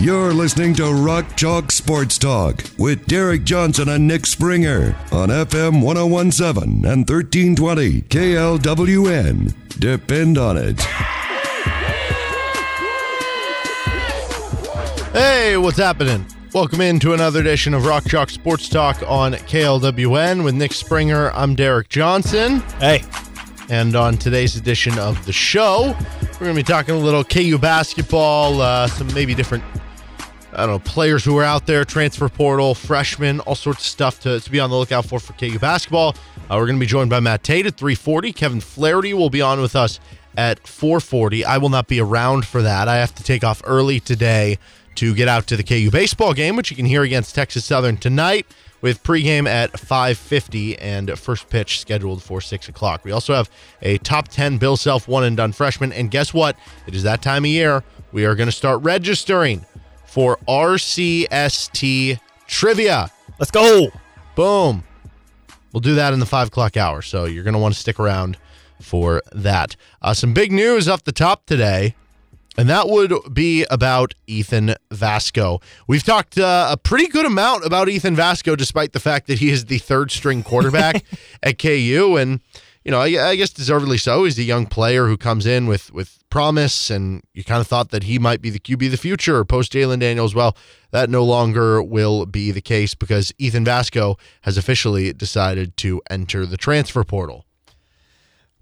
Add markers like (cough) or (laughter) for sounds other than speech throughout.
You're listening to Rock Chalk Sports Talk with Derek Johnson and Nick Springer on FM 1017 and 1320 KLWN. Depend on it. Hey, what's happening? Welcome into another edition of Rock Chalk Sports Talk on KLWN with Nick Springer. I'm Derek Johnson. Hey. And on today's edition of the show, we're going to be talking a little KU basketball, uh, some maybe different, I don't know, players who are out there, transfer portal, freshmen, all sorts of stuff to, to be on the lookout for for KU basketball. Uh, we're going to be joined by Matt Tait at 340. Kevin Flaherty will be on with us at 440. I will not be around for that. I have to take off early today to get out to the KU baseball game, which you can hear against Texas Southern tonight with pregame at 5.50 and first pitch scheduled for 6 o'clock. We also have a top 10 Bill Self one and done freshman. And guess what? It is that time of year. We are going to start registering for RCST trivia. Let's go. Boom. We'll do that in the 5 o'clock hour. So you're going to want to stick around for that. Uh, some big news off the top today. And that would be about Ethan Vasko. We've talked uh, a pretty good amount about Ethan Vasko, despite the fact that he is the third string quarterback (laughs) at KU. And, you know, I, I, guess deservedly so. He's a young player who comes in with, with promise, and you kind of thought that he might be the QB of the future post Jalon Daniels. Well, that no longer will be the case because Ethan Vasko has officially decided to enter the transfer portal.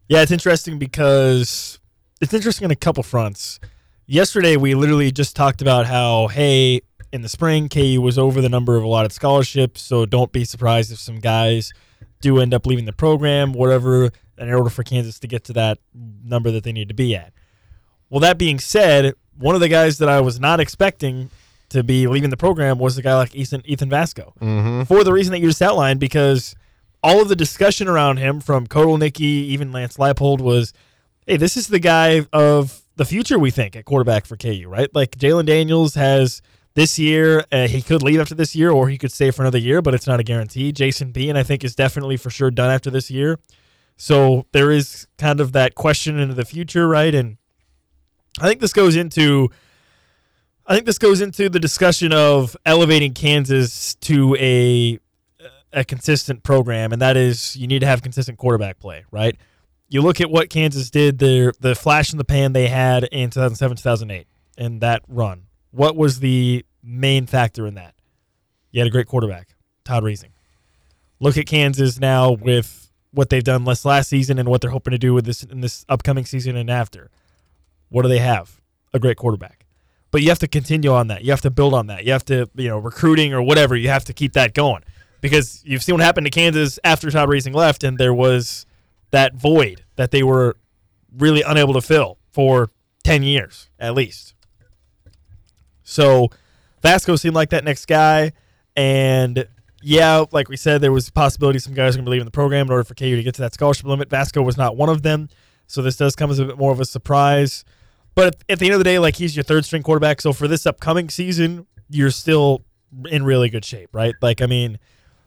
Yeah, it's interesting because it's interesting on a couple fronts yesterday we literally just talked about how hey in the spring KU was over the number of allotted scholarships, so don't be surprised if some guys do end up leaving the program, whatever, in order for Kansas to get to that number that they need to be at. Well, that being said, one of the guys that I was not expecting to be leaving the program was a guy like Ethan Ethan Vasko, mm-hmm. for the reason that you just outlined, because all of the discussion around him from Kotelnicki, even Lance Leipold, was, hey, this is the guy of the future, we think, at quarterback for KU, right? Like Jalon Daniels has this year, uh, he could leave after this year or he could stay for another year, but it's not a guarantee. Jason Bean, I think, is definitely for sure done after this year. So there is kind of that question into the future, right? And I think this goes into. I think this goes into the discussion of elevating Kansas to a a consistent program, and that is you need to have consistent quarterback play, right? you look at what Kansas did, the the flash in the pan they had in 2007, 2008, and that run. What was the main factor in that? You had a great quarterback, Todd Reesing. Look at Kansas now with what they've done less last season and what they're hoping to do with this in this upcoming season and after. What do they have? A great quarterback. But you have to continue on that. You have to build on that. You have to, you know, recruiting or whatever, you have to keep that going. Because you've seen what happened to Kansas after Todd Reesing left, and there was that void that they were really unable to fill for 10 years at least. So Vasko seemed like that next guy. And yeah, like we said, there was a possibility some guys are going to believe in the program in order for KU to get to that scholarship limit. Vasko was not one of them. So this does come as a bit more of a surprise. But at the end of the day, like he's your third string quarterback. So for this upcoming season, you're still in really good shape, right? Like, I mean,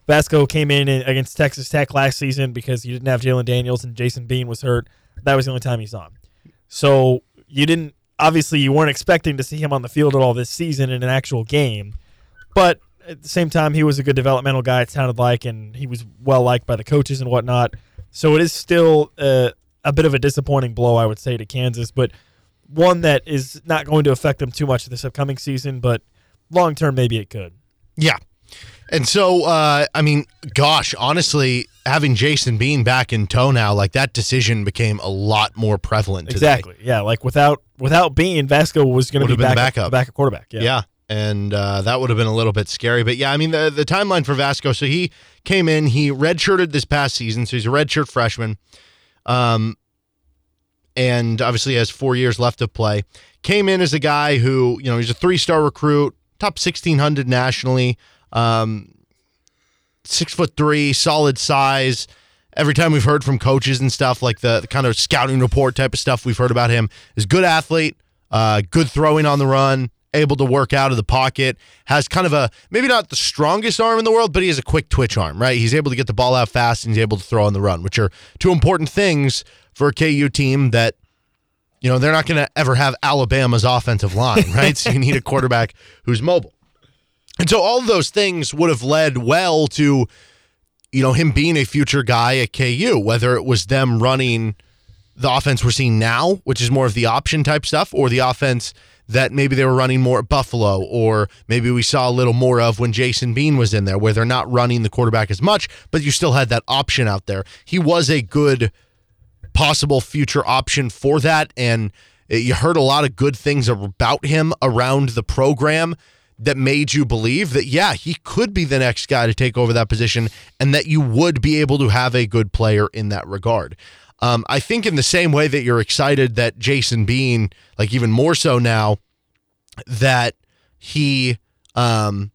Vasko came in against Texas Tech last season because you didn't have Jalon Daniels and Jason Bean was hurt. That was the only time you saw him. So you didn't obviously you weren't expecting to see him on the field at all this season in an actual game. But at the same time, he was a good developmental guy. It sounded like, and he was well liked by the coaches and whatnot. So it is still a, a bit of a disappointing blow, I would say, to Kansas, but one that is not going to affect them too much this upcoming season. But long term, maybe it could. Yeah, and so, uh, I mean, gosh, honestly, having Jason Bean back in tow now, like that decision became a lot more prevalent. Exactly. Yeah. Like without without Bean, Vasko was going to be back, backup, backup quarterback. Yeah. Yeah. And uh, that would have been a little bit scary, but yeah, I mean the the timeline for Vasko. So he came in, he redshirted this past season, so he's a redshirt freshman, um, and obviously has four years left to play. Came in as a guy who, you know, he's a three star recruit, top sixteen hundred nationally. Um, six foot three, solid size. Every time we've heard from coaches and stuff, like the, the kind of scouting report type of stuff we've heard about him, is good athlete, uh, good throwing on the run, able to work out of the pocket, has kind of a maybe not the strongest arm in the world, but he has a quick twitch arm, right? He's able to get the ball out fast and he's able to throw on the run, which are two important things for a KU team that you know, they're not going to ever have Alabama's offensive line, (laughs) right? so you need a quarterback who's mobile. And so all those things would have led well to you know, him being a future guy at KU, whether it was them running the offense we're seeing now, which is more of the option type stuff, or the offense that maybe they were running more at Buffalo, or maybe we saw a little more of when Jason Bean was in there, where they're not running the quarterback as much, but you still had that option out there. He was a good possible future option for that. And you heard a lot of good things about him around the program that made you believe that, yeah, he could be the next guy to take over that position and that you would be able to have a good player in that regard. Um, I think in the same way that you're excited that Jason Bean, like even more so now, that he um,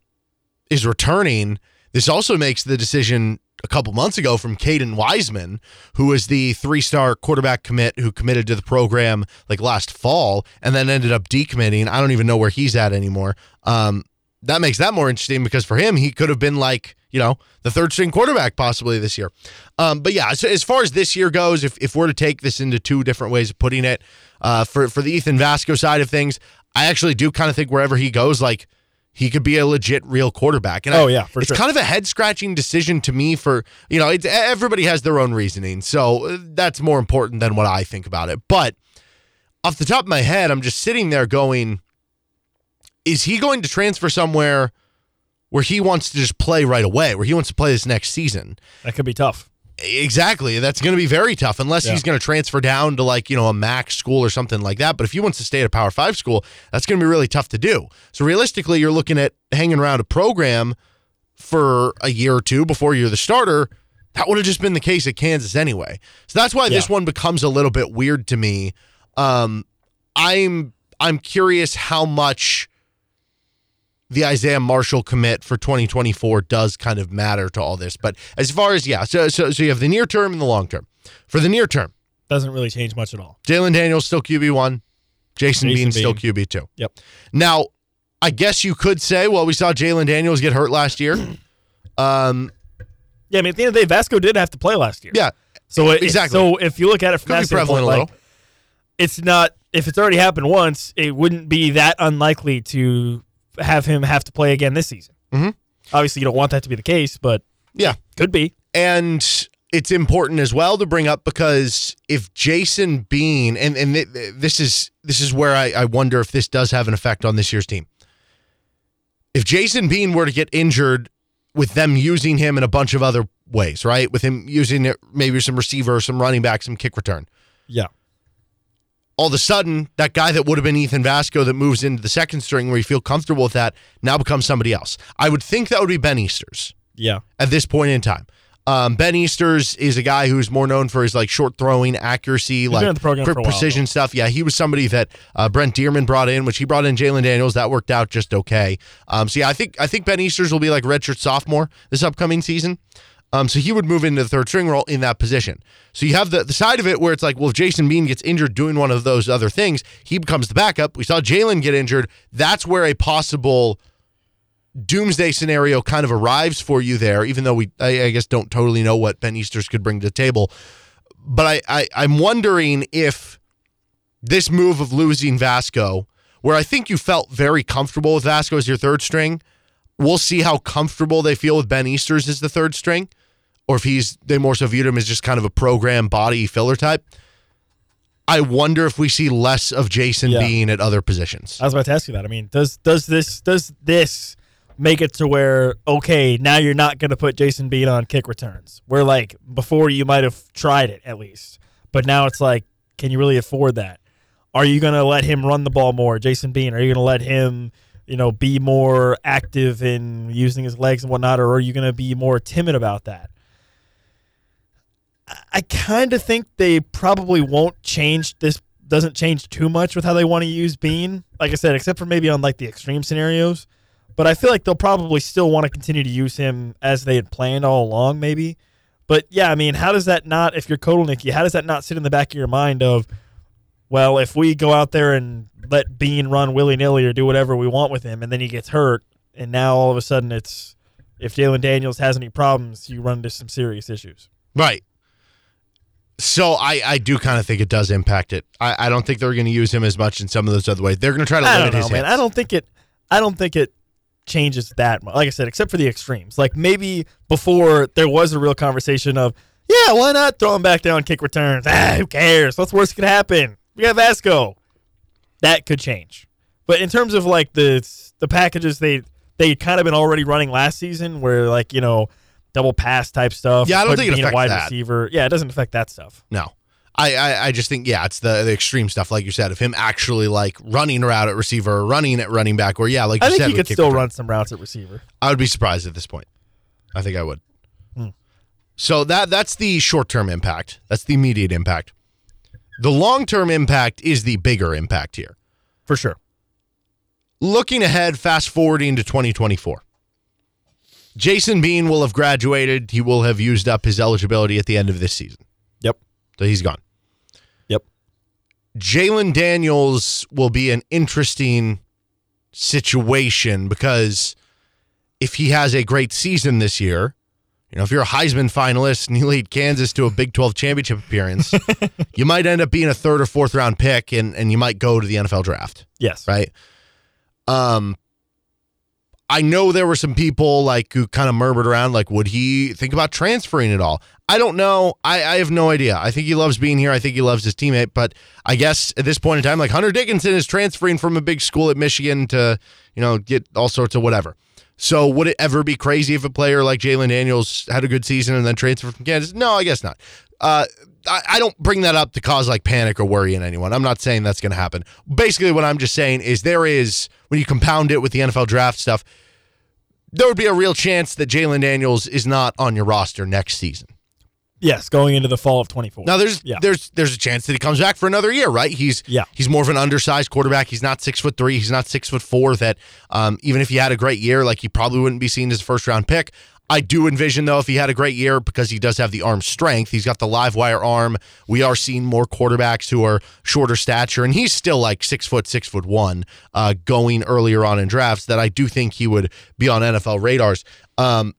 is returning. This also makes the decision a couple months ago from Caden Wiseman, who was the three star quarterback commit who committed to the program like last fall and then ended up decommitting. I don't even know where he's at anymore. Um, that makes that more interesting because for him, he could have been like, you know, the third string quarterback possibly this year. Um, but yeah, so as far as this year goes, if, if we're to take this into two different ways of putting it, uh, for, for the Ethan Vasko side of things, I actually do kind of think wherever he goes, like, he could be a legit real quarterback. And oh I, yeah, for sure. it's sure. kind of a head scratching decision to me. For you know, it's, everybody has their own reasoning, so uh, that's more important than what I think about it. But off the top of my head, I'm just sitting there going, is he going to transfer somewhere where he wants to just play right away, where he wants to play this next season? that could be tough. Exactly. That's going to be very tough unless Yeah. he's going to transfer down to like, you know, a MAC school or something like that. But if he wants to stay at a Power Five school, that's going to be really tough to do. So realistically, you're looking at hanging around a program for a year or two before you're the starter. That would have just been the case at Kansas anyway. So that's why this one becomes a little bit weird to me. Um, I'm I'm curious how much the Isaiah Marshall commit for 2024 does kind of matter to all this. But as far as yeah, so so, so you have the near term and the long term. For the near term, Doesn't really change much at all. Jalon Daniels still QB one, Jason, Jason Bean still QB two. Yep. Now, I guess you could say, well, we saw Jalon Daniels get hurt last year. (clears throat) Um, Yeah, I mean, at the end of the day, Vasko did have to play last year. yeah, So it, Exactly. So if you look at it from Could that standpoint, a like, it's not if it's already happened once, it wouldn't be that unlikely to have him have to play again this season. Mhm. Obviously, you don't want that to be the case, but yeah. could be. And it's important as well to bring up because if Jason Bean and and th- th- this is this is where I, I wonder if this does have an effect on this year's team. If Jason Bean were to get injured with them using him in a bunch of other ways, right? With him using it, maybe some receiver, some running back, some kick return. Yeah. All of a sudden, that guy that would have been Ethan Vasko that moves into the second string where you feel comfortable with that now becomes somebody else. I would think that would be Ben Easters Yeah. at this point in time. Um, ben Easters is a guy who's more known for his like short throwing accuracy, like been in pre- for while, precision stuff. Yeah, he was somebody that uh, Brent Dearmon brought in, which he brought in Jalon Daniels. That worked out just okay. Um, so yeah, I think I think Ben Easters will be like redshirt sophomore this upcoming season. Um, so he would move into the third string role in that position. So you have the, the side of it where it's like, well, if Jason Bean gets injured doing one of those other things, he becomes the backup. We saw Jalon get injured. That's where a possible doomsday scenario kind of arrives for you there, even though we, I, I guess, don't totally know what Ben Easters could bring to the table. But I, I, I'm wondering if this move of losing Vasko, where I think you felt very comfortable with Vasko as your third string, we'll see how comfortable they feel with Ben Easters as the third string, or if he's they more so viewed him as just kind of a program body filler type. I wonder if we see less of Jason Yeah. Bean at other positions. I was about to ask you that. I mean, does does this does this make it to where okay, now you're not going to put Jason Bean on kick returns? Where like before you might have tried it at least, but now it's like, can you really afford that? Are you going to let him run the ball more, Jason Bean? Are you going to let him, you know, be more active in using his legs and whatnot, or are you going to be more timid about that? I- kind of think they probably won't change this. Doesn't change too much with how they want to use Bean. Like I said, except for maybe on like the extreme scenarios. but I feel like they'll probably still want to continue to use him as they had planned all along, maybe. But yeah, I mean, how does that not, if you're Kotelnicki, how does that not sit in the back of your mind of, well, if we go out there and let Bean run willy nilly or do whatever we want with him, and then he gets hurt, and now all of a sudden it's if Jalon Daniels has any problems, you run into some serious issues. Right. So I, I do kind of think it does impact it. I, I don't think they're going to use him as much in some of those other ways. They're going to try to I limit don't know, his man. hits. I don't think it. I don't think it changes that much. Like I said, except for the extremes. Like maybe before there was a real conversation of, yeah, why not throw him back down, kick returns? Ah, who cares? What's worse could happen? We got Vasko. That could change. But in terms of like the the packages they they kind of been already running last season, where like you know double pass type stuff. Yeah, I don't think it being a affects wide that. receiver. Yeah, it doesn't affect that stuff. No. I, I, I just think yeah, it's the the extreme stuff like you said of him actually like running a route at receiver, or running at running back, or yeah, like you I think said, he could kick still return. run some routes at receiver. I would be surprised at this point. I think I would. Hmm. So that that's the short term impact. That's the immediate impact. The long term impact is the bigger impact here. For sure. Looking ahead, fast forwarding to 2024. Jason Bean will have graduated. He will have used up his eligibility at the end of this season. Yep. So he's gone. Yep. Jalon Daniels will be an interesting situation because if he has a great season this year, you know, if you're a Heisman finalist and you lead Kansas to a Big 12 championship appearance, (laughs) you might end up being a third or fourth round pick and, and you might go to the NFL draft, Yes. right? Um, I know there were some people like who kind of murmured around, like, would he think about transferring at all? I don't know. I, I have no idea. I think he loves being here. I think he loves his teammate. But I guess at this point in time, like Hunter Dickinson is transferring from a big school at Michigan to, you know, get all sorts of whatever. So would it ever be crazy if a player like Jalon Daniels had a good season and then transferred from Kansas? No, I guess not. Uh, I, I don't bring that up to cause like panic or worry in anyone. I'm not saying that's going to happen. Basically, what I'm just saying is there is, when you compound it with the NFL draft stuff, there would be a real chance that Jalon Daniels is not on your roster next season. Yes, going into the fall of 24. Now there's Yeah. there's there's a chance that he comes back for another year, right? He's Yeah. he's more of an undersized quarterback. He's not six foot three. He's not six foot four. That um, even if he had a great year, like he probably wouldn't be seen as a first round pick. I do envision though if he had a great year because he does have the arm strength. He's got the live wire arm. We are seeing more quarterbacks who are shorter stature, and he's still like six foot six foot one, uh, going earlier on in drafts. That I do think he would be on NFL radars. Um,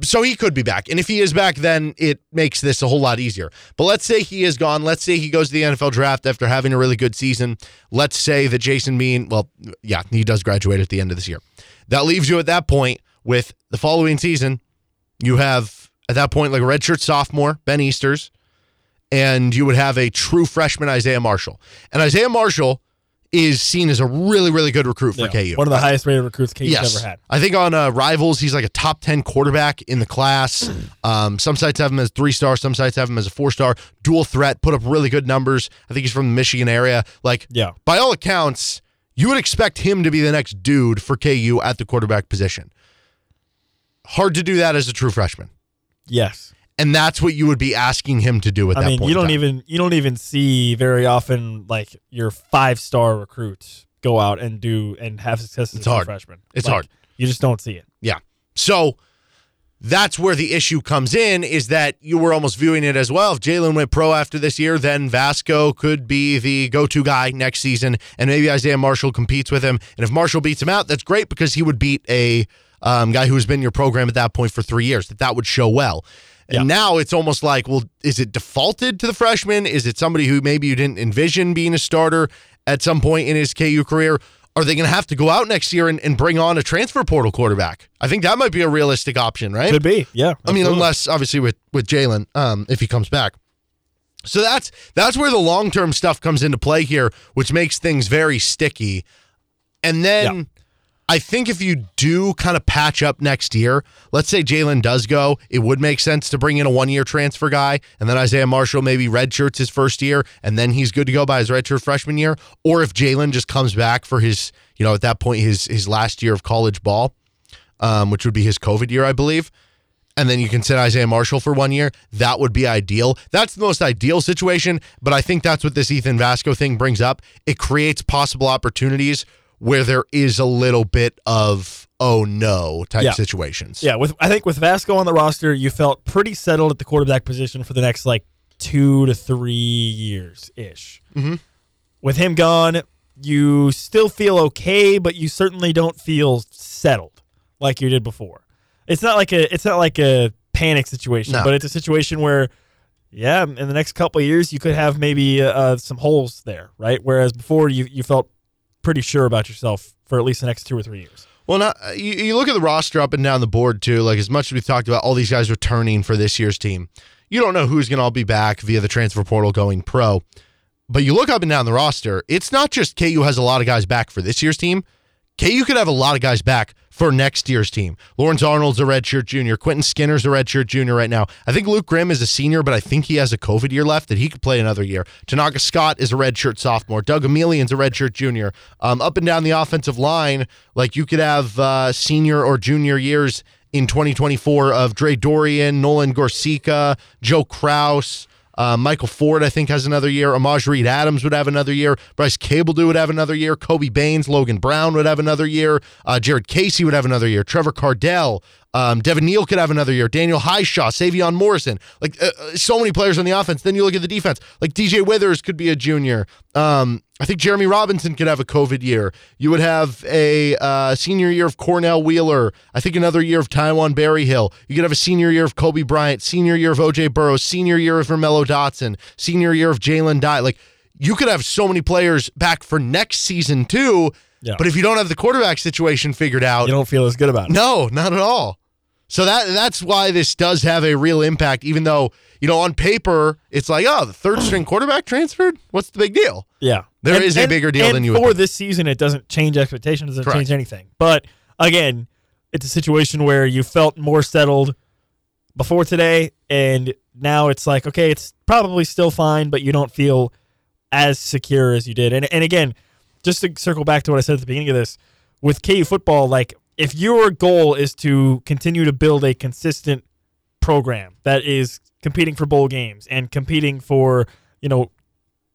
so he could be back. And if he is back, then it makes this a whole lot easier. But let's say he is gone. Let's say he goes to the NFL draft after having a really good season. Let's say that Jason Bean, well, yeah, he does graduate at the end of this year. That leaves you at that point with the following season. You have at that point like a redshirt sophomore, Ben Easters, and you would have a true freshman, Isaiah Marshall. And Isaiah Marshall is seen as a really, really good recruit for Yeah, KU. One of the highest rated recruits KU's Yes, ever had. I think on uh, Rivals he's like a top ten quarterback in the class. (clears throat) Um, some sites have him as three star, some sites have him as a four star. Dual threat, put up really good numbers. I think he's from the Michigan area. Like, Yeah. by all accounts, you would expect him to be the next dude for KU at the quarterback position. Hard to do that as a true freshman, Yes. and that's what you would be asking him to do at I that mean, point. you don't even you don't even see very often like your five star recruits go out and do and have success as It's a freshman. It's Like, hard. You just don't see it. Yeah. So that's where the issue comes in is that you were almost viewing it as well. If Jalon went pro after this year, then Vasko could be the go to guy next season, and maybe Isaiah Marshall competes with him. And if Marshall beats him out, that's great because he would beat a um, guy who's been in your program at that point for three years. That that would show well. And Yeah. now it's almost like, well, is it defaulted to the freshman? Is it somebody who maybe you didn't envision being a starter at some point in his KU career? Are they going to have to go out next year and, and bring on a transfer portal quarterback? I think that might be a realistic option, right? Could be. Yeah. I mean, unless obviously with with Jalon, um, if he comes back. So that's that's where the long term stuff comes into play here, which makes things very sticky. And then Yeah. I think if you do kind of patch up next year, let's say Jalon does go, it would make sense to bring in a one year transfer guy, and then Isaiah Marshall maybe redshirts his first year, and then he's good to go by his redshirt freshman year. Or if Jalon just comes back for his, you know, at that point his his last year of college ball, um, which would be his COVID year, I believe and then you can sit Isaiah Marshall for one year. That would be ideal. That's the most ideal situation, but I think that's what this Ethan Vasko thing brings up. It creates possible opportunities where there is a little bit of oh no type Yeah. situations. Yeah, with I think with Vasko on the roster, you felt pretty settled at the quarterback position for the next like two to three years ish. Mhm. With him gone, you still feel okay, but you certainly don't feel settled like you did before. It's not like a it's not like a panic situation, No. but it's a situation where, yeah, in the next couple of years, you could have maybe uh, some holes there, right? Whereas before, you you felt pretty sure about yourself for at least the next two or three years. Well, now, uh, you, you look at the roster up and down the board too. Like as much as we've talked about all these guys returning for this year's team, you don't know who's going to all be back via the transfer portal going pro. But you look up and down the roster, it's not just KU has a lot of guys back for this year's team. KU could have a lot of guys back for next year's team. Lawrence Arnold's a redshirt junior. Quentin Skinner's a redshirt junior right now. I think Luke Grimm is a senior, but I think he has a COVID year left that he could play another year. Tanaka Scott is a redshirt sophomore. Doug Emilien's a redshirt junior. Um, up and down the offensive line, like you could have uh, senior or junior years in 2024 of Dre Doiron, Nolan Gorsica, Joe Kraus. Uh, Michael Ford, I think, has another year. Armaj Reed Adams would have another year. Bryce Cabeldue would have another year. Kobe Baynes, Logan Brown would have another year. Uh, Jared Casey would have another year. Trevor Kardell, um, Devin Neal could have another year. Daniel Hishaw, Sevion Morrison. Like, uh, uh, so many players on the offense. Then you look at the defense. Like, DJ Withers could be a junior. Um, I think Jeremy Robinson could have a COVID year. You would have a uh, senior year of Cornell Wheeler. I think another year of Taiwan Berryhill. You could have a senior year of Kobe Bryant, senior year of OJ Burroughs, senior year of Vermello Dotson, senior year of Jalen Dye. Like you could have so many players back for next season too. Yeah. But if you don't have the quarterback situation figured out, You don't feel as good about it. no, not at all. So that that's why this does have a real impact, even though, you know, on paper, it's like, oh, the third string (clears throat) quarterback transferred? What's the big deal? Yeah, There is a bigger deal and than you For this season, it doesn't change expectations. It doesn't Correct. change anything. But again, it's a situation where you felt more settled before today, and now it's like, okay, it's probably still fine, but you don't feel as secure as you did. And and again, just to circle back to what I said at the beginning of this, with KU football, like if your goal is to continue to build a consistent program that is competing for bowl games and competing for you know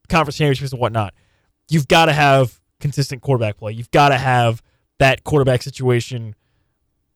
conference championships and whatnot, you've got to have consistent quarterback play. You've got to have that quarterback situation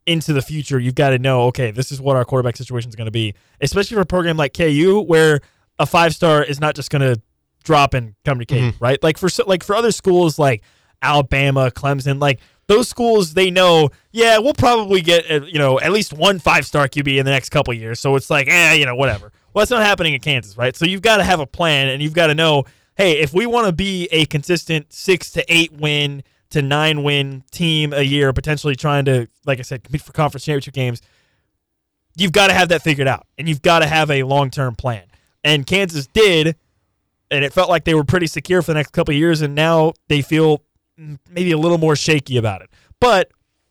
into the future. You've got to know, okay, this is what our quarterback situation is going to be, especially for a program like KU, where a five star is not just going to drop and come to KU, mm-hmm. right? Like for like for other schools like Alabama, Clemson, like those schools, they know, yeah, we'll probably get uh, you know at least one five star QB in the next couple years. So it's like, eh, you know, whatever. Well, that's not happening in Kansas, right? So you've got to have a plan, and you've got to know, hey, if we want to be a consistent six to eight win to nine win team a year, potentially trying to, like I said, compete for conference championship games, you've got to have that figured out, and you've got to have a long term plan. And Kansas did, and it felt like they were pretty secure for the next couple years, and now they feel maybe a little more shaky about it. But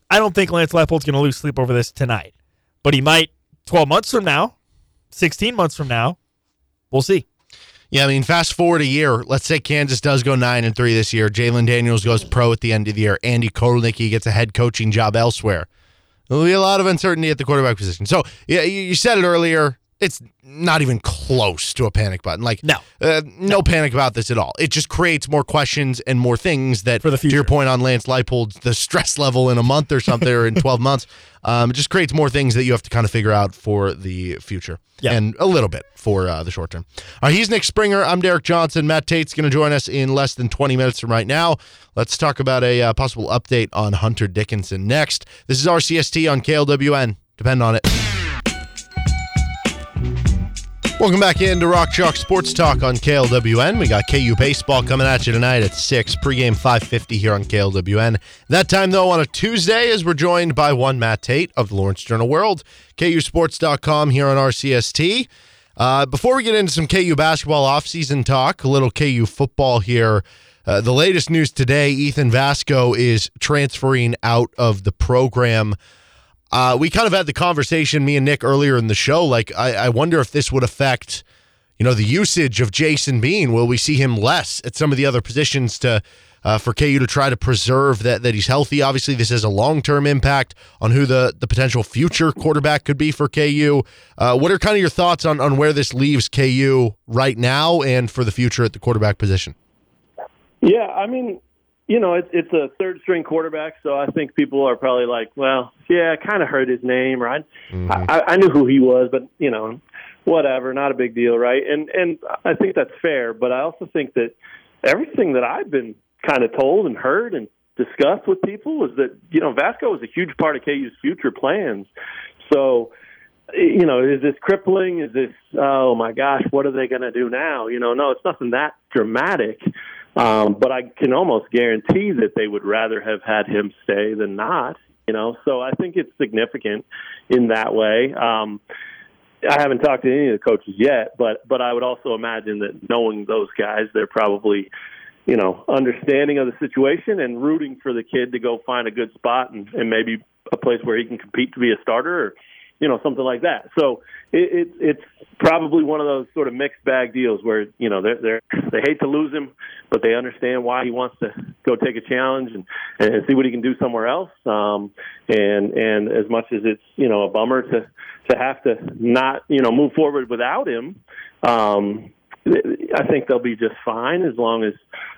I don't think Lance Leipold's going to lose sleep over this tonight. But he might 12 months from now, 16 months from now. We'll see. Yeah, I mean, fast forward a year. Let's say Kansas does go nine and three this year. Jalon Daniels goes pro at the end of the year. Andy Kotelnicki gets a head coaching job elsewhere. There'll be a lot of uncertainty at the quarterback position. So, yeah, you said it earlier. It's not even close to a panic button. Like, No. uh, no, panic about this at all. It just creates more questions and more things that, For the to your point on Lance Leipold, the stress level in a month or something or in (laughs) 12 months, um, it just creates more things that you have to kind of figure out for the future Yeah. and a little bit for uh, the short term. All right, he's Nick Springer. I'm Derek Johnson. Matt Tait's going to join us in less than 20 minutes from right now. Let's talk about a uh, possible update on Hunter Dickinson next. This is RCST on KLWN. Depend on it. Welcome back into Rock Chalk Sports Talk on KLWN. We got KU baseball coming at you tonight at 6, pregame 550 here on KLWN. That time, though, on a Tuesday, as we're joined by one Matt Tait of the Lawrence Journal World, KUSports.com here on RCST. Uh, before we get into some KU basketball offseason talk, a little KU football here. Uh, the latest news today Ethan Vasko is transferring out of the program. Uh, we kind of had the conversation, me and Nick, earlier in the show. Like, I, I wonder if this would affect, you know, the usage of Jason Bean. Will we see him less at some of the other positions to uh, for KU to try to preserve that that he's healthy? Obviously, this has a long term impact on who the the potential future quarterback could be for KU. Uh, what are kind of your thoughts on on where this leaves KU right now and for the future at the quarterback position? Yeah, I mean, you know, it's it's a third string quarterback, so I think people are probably like, well, yeah, I kind of heard his name, right? Mm-hmm. I, I knew who he was, but you know, whatever, not a big deal, right? And and I think that's fair, but I also think that everything that I've been kind of told and heard and discussed with people is that you know Vasko is a huge part of KU's future plans. So, you know, is this crippling? Is this oh my gosh, what are they going to do now? You know, no, it's nothing that dramatic. Um, but I can almost guarantee that they would rather have had him stay than not. You know, so I think it's significant in that way. Um, I haven't talked to any of the coaches yet, but but I would also imagine that knowing those guys, they're probably you know understanding of the situation and rooting for the kid to go find a good spot and, and maybe a place where he can compete to be a starter or you know something like that. So it, it, it's probably one of those sort of mixed bag deals where you know they're, they're they hate to lose him, but they understand why he wants to go take a challenge and and see what he can do somewhere else. Um, and and as much as it's you know a bummer to to have to not you know move forward without him. Um, I think they'll be just fine as long as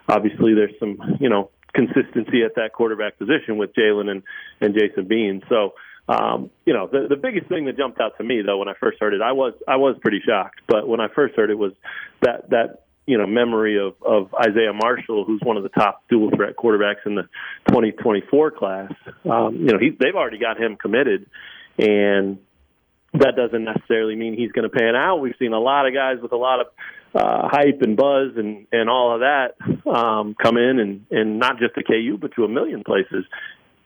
obviously there's some you know consistency at that quarterback position with Jalon and and Jason Bean. So um, you know, the, the biggest thing that jumped out to me though when I first heard it, I was I was pretty shocked. But when I first heard it was that that you know memory of of Isaiah Marshall, who's one of the top dual threat quarterbacks in the 2024 class. Um, you know, he, they've already got him committed, and that doesn't necessarily mean he's going to pan out. We've seen a lot of guys with a lot of uh, hype and buzz and and all of that um, come in and and not just to KU but to a million places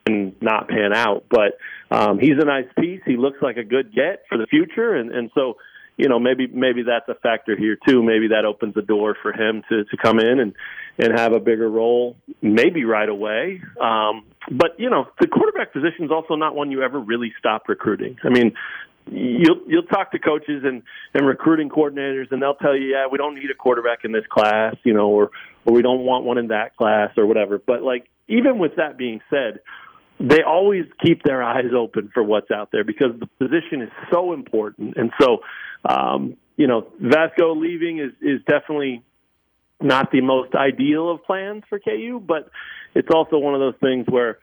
and not pan out. But um, he's a nice piece. He looks like a good get for the future, and and so you know maybe maybe that's a factor here too. Maybe that opens the door for him to to come in and and have a bigger role, maybe right away. Um, but you know the quarterback position is also not one you ever really stop recruiting. I mean. You'll you'll talk to coaches and and recruiting coordinators, and they'll tell you, yeah, we don't need a quarterback in this class, you know, or or we don't want one in that class or whatever. But like even with that being said, they always keep their eyes open for what's out there because the position is so important. And so, um, you know, Vasko leaving is, is definitely not the most ideal of plans for KU, but it's also one of those things where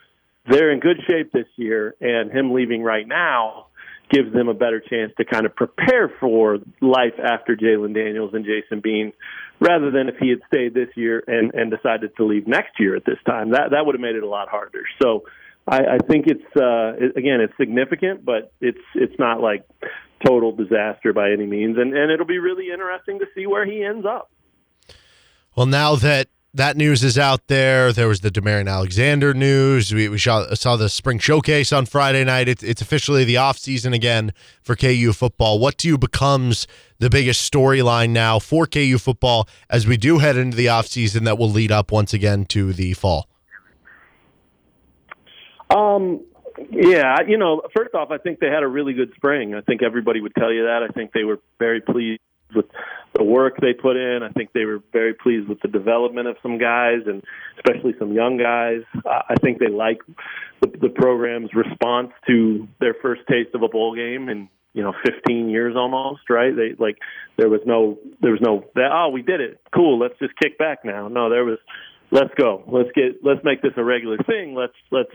they're in good shape this year, and him leaving right now gives them a better chance to kind of prepare for life after Jalon Daniels and Jason Bean, rather than if he had stayed this year and and decided to leave next year at this time. That that would have made it a lot harder. So I, I think it's uh, again it's significant, but it's it's not like total disaster by any means, and and it'll be really interesting to see where he ends up. Well, now that that news is out there. There was the Demarion Alexander news. We, we saw, saw the spring showcase on Friday night. It, it's officially the off season again for KU football. What do you becomes the biggest storyline now for KU football as we do head into the off season that will lead up once again to the fall? Um, yeah, you know, first off, I think they had a really good spring. I think everybody would tell you that. I think they were very pleased with the work they put in. I think they were very pleased with the development of some guys and especially some young guys. I think they like the, the program's response to their first taste of a bowl game and you know 15 years almost right they like there was no there was no oh we did it cool let's just kick back now no there was let's go. Let's get let's make this a regular thing. Let's let's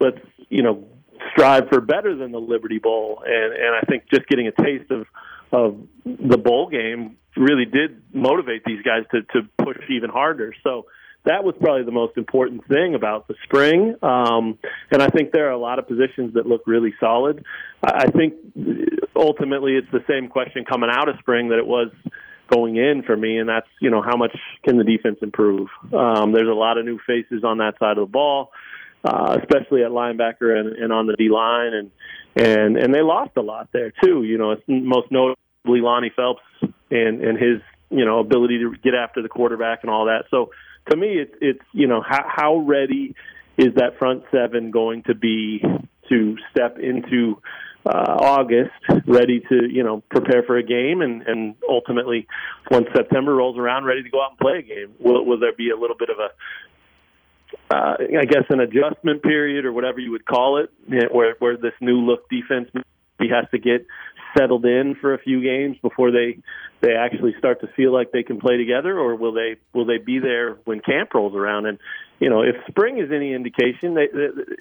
let's you know strive for better than the Liberty Bowl. And and I think just getting a taste of of the bowl game really did motivate these guys to to push even harder. So that was probably the most important thing about the spring. Um, and I think there are a lot of positions that look really solid. I think ultimately it's the same question coming out of spring that it was going in for me, and that's you know how much can the defense improve. Um, there's a lot of new faces on that side of the ball, uh, especially at linebacker and, and on the D line, and and and they lost a lot there too. You know, most notably Lonnie Phelps and and his you know ability to get after the quarterback and all that. So to me, it's it's you know how how ready is that front seven going to be to step into uh, August, ready to you know prepare for a game, and and ultimately, once September rolls around, ready to go out and play a game. Will will there be a little bit of a uh, I guess an adjustment period or whatever you would call it, where where this new look defense he has to get settled in for a few games before they they actually start to feel like they can play together, or will they will they be there when camp rolls around? And you know, if spring is any indication, they,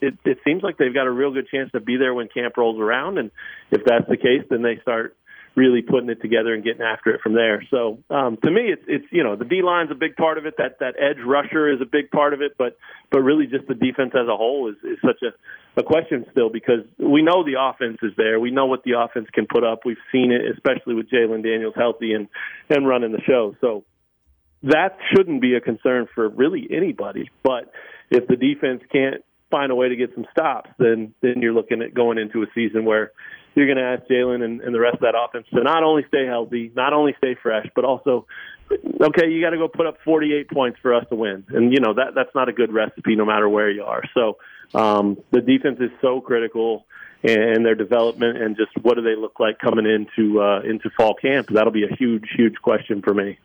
it, it seems like they've got a real good chance to be there when camp rolls around. And if that's the case, then they start really putting it together and getting after it from there. So um, to me, it's it's you know the D line's a big part of it. That that edge rusher is a big part of it, but but really just the defense as a whole is, is such a a question still because we know the offense is there. We know what the offense can put up. We've seen it, especially with Jalon Daniels healthy and and running the show. So that shouldn't be a concern for really anybody. But if the defense can't find a way to get some stops, then then you're looking at going into a season where you're going to ask Jalon and, and the rest of that offense to not only stay healthy, not only stay fresh, but also, okay, you got to go put up 48 points for us to win, and you know that that's not a good recipe no matter where you are. So um, the defense is so critical and their development and just what do they look like coming into uh, into fall camp. That'll be a huge, huge question for me.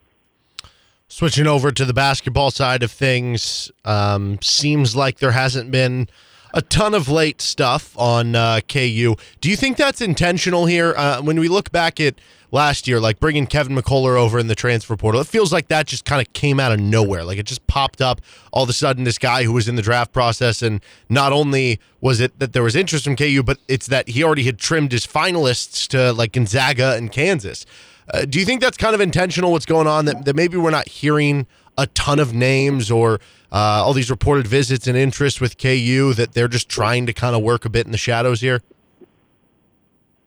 Switching over to the basketball side of things, um, seems like there hasn't been a ton of late stuff on uh, KU. Do you think that's intentional here? Uh, when we look back at last year, like bringing Kevin McCullar over in the transfer portal, it feels like that just kind of came out of nowhere. Like it just popped up all of a sudden. This guy who was in the draft process, and not only was it that there was interest from KU, but it's that he already had trimmed his finalists to like Gonzaga and Kansas. Uh, do you think that's kind of intentional? What's going on that, that maybe we're not hearing a ton of names or uh, all these reported visits and interest with KU that they're just trying to kind of work a bit in the shadows here?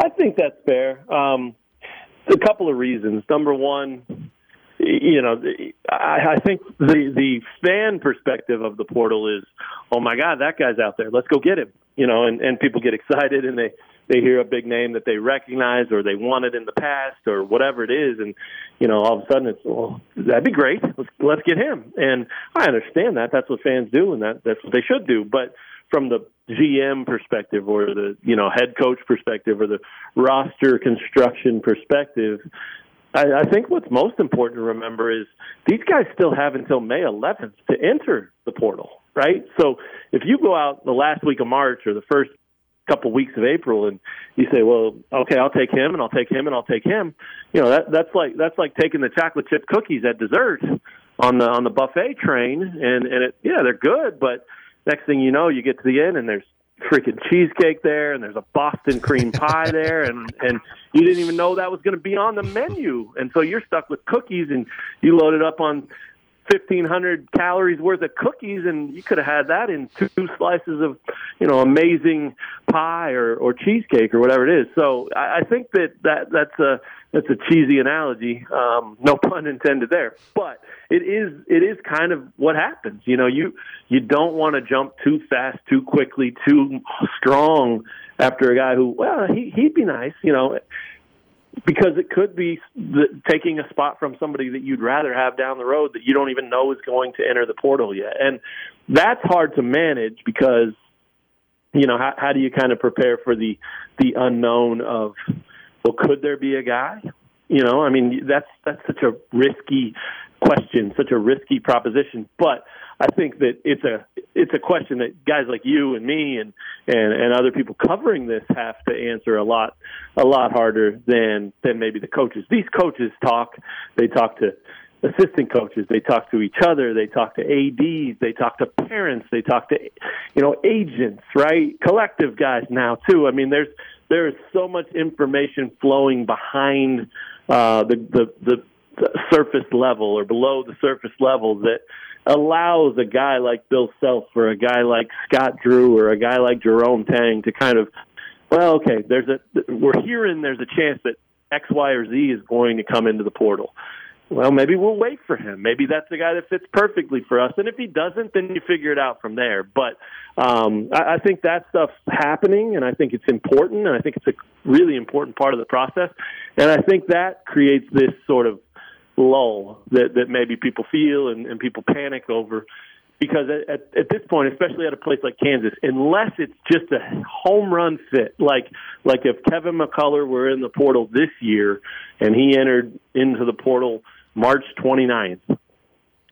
I think that's fair. Um, a couple of reasons. Number one, you know, I, I think the the fan perspective of the portal is, oh my God, that guy's out there. Let's go get him. You know, and and people get excited and they they hear a big name that they recognize or they wanted in the past or whatever it is and you know all of a sudden it's well that'd be great. Let's let's get him. And i understand that. That's what fans do and that that's what they should do. But from the gm perspective or the you know head coach perspective or the roster construction perspective I, I think what's most important to remember is these guys still have until May 11th to enter the portal, right? So if you go out the last week of March or the first couple weeks of April, and you say, "Well, okay, I'll take him, and I'll take him, and I'll take him." You know, that that's like that's like taking the chocolate chip cookies at dessert on the on the buffet train, and and it yeah, they're good, but next thing you know, you get to the end, and there's freaking cheesecake there, and there's a Boston cream pie there, and and you didn't even know that was going to be on the menu, and so you're stuck with cookies, and you load it up on 1500 calories worth of cookies and you could have had that in two slices of you know amazing pie or or cheesecake or whatever it is. So i, I think that that that's a that's a cheesy analogy um no (laughs) pun intended there. But it is it is kind of what happens you know you you don't want to jump too fast too quickly too strong after a guy who well he he'd be nice you know because it could be the, taking a spot from somebody that you'd rather have down the road that you don't even know is going to enter the portal yet. And that's hard to manage because you know how, how do you kind of prepare for the the unknown of well could there be a guy you know i mean that's that's such a risky question such a risky proposition but I think that it's a it's a question that guys like you and me and and and other people covering this have to answer a lot a lot harder than than maybe the coaches. These coaches talk. They talk to assistant coaches. They talk to each other. They talk to ads. They talk to parents. They talk to you know agents, right? Collective guys now too. I mean, there's there is so much information flowing behind uh, the, the the surface level or below the surface level that allows a guy like Bill Self or a guy like Scott Drew or a guy like Jerome Tang to kind of, well, okay, there's a we're hearing there's a chance that X, Y, or Z is going to come into the portal. Well, maybe we'll wait for him. Maybe that's the guy that fits perfectly for us. And if he doesn't, then you figure it out from there. But um, I, I think that stuff's happening, and I think it's important, and I think it's a really important part of the process. And I think that creates this sort of lull that that maybe people feel and, and people panic over because at, at this point, especially at a place like Kansas, unless it's just a home run fit, like like if Kevin McCullar were in the portal this year and he entered into the portal March 29th,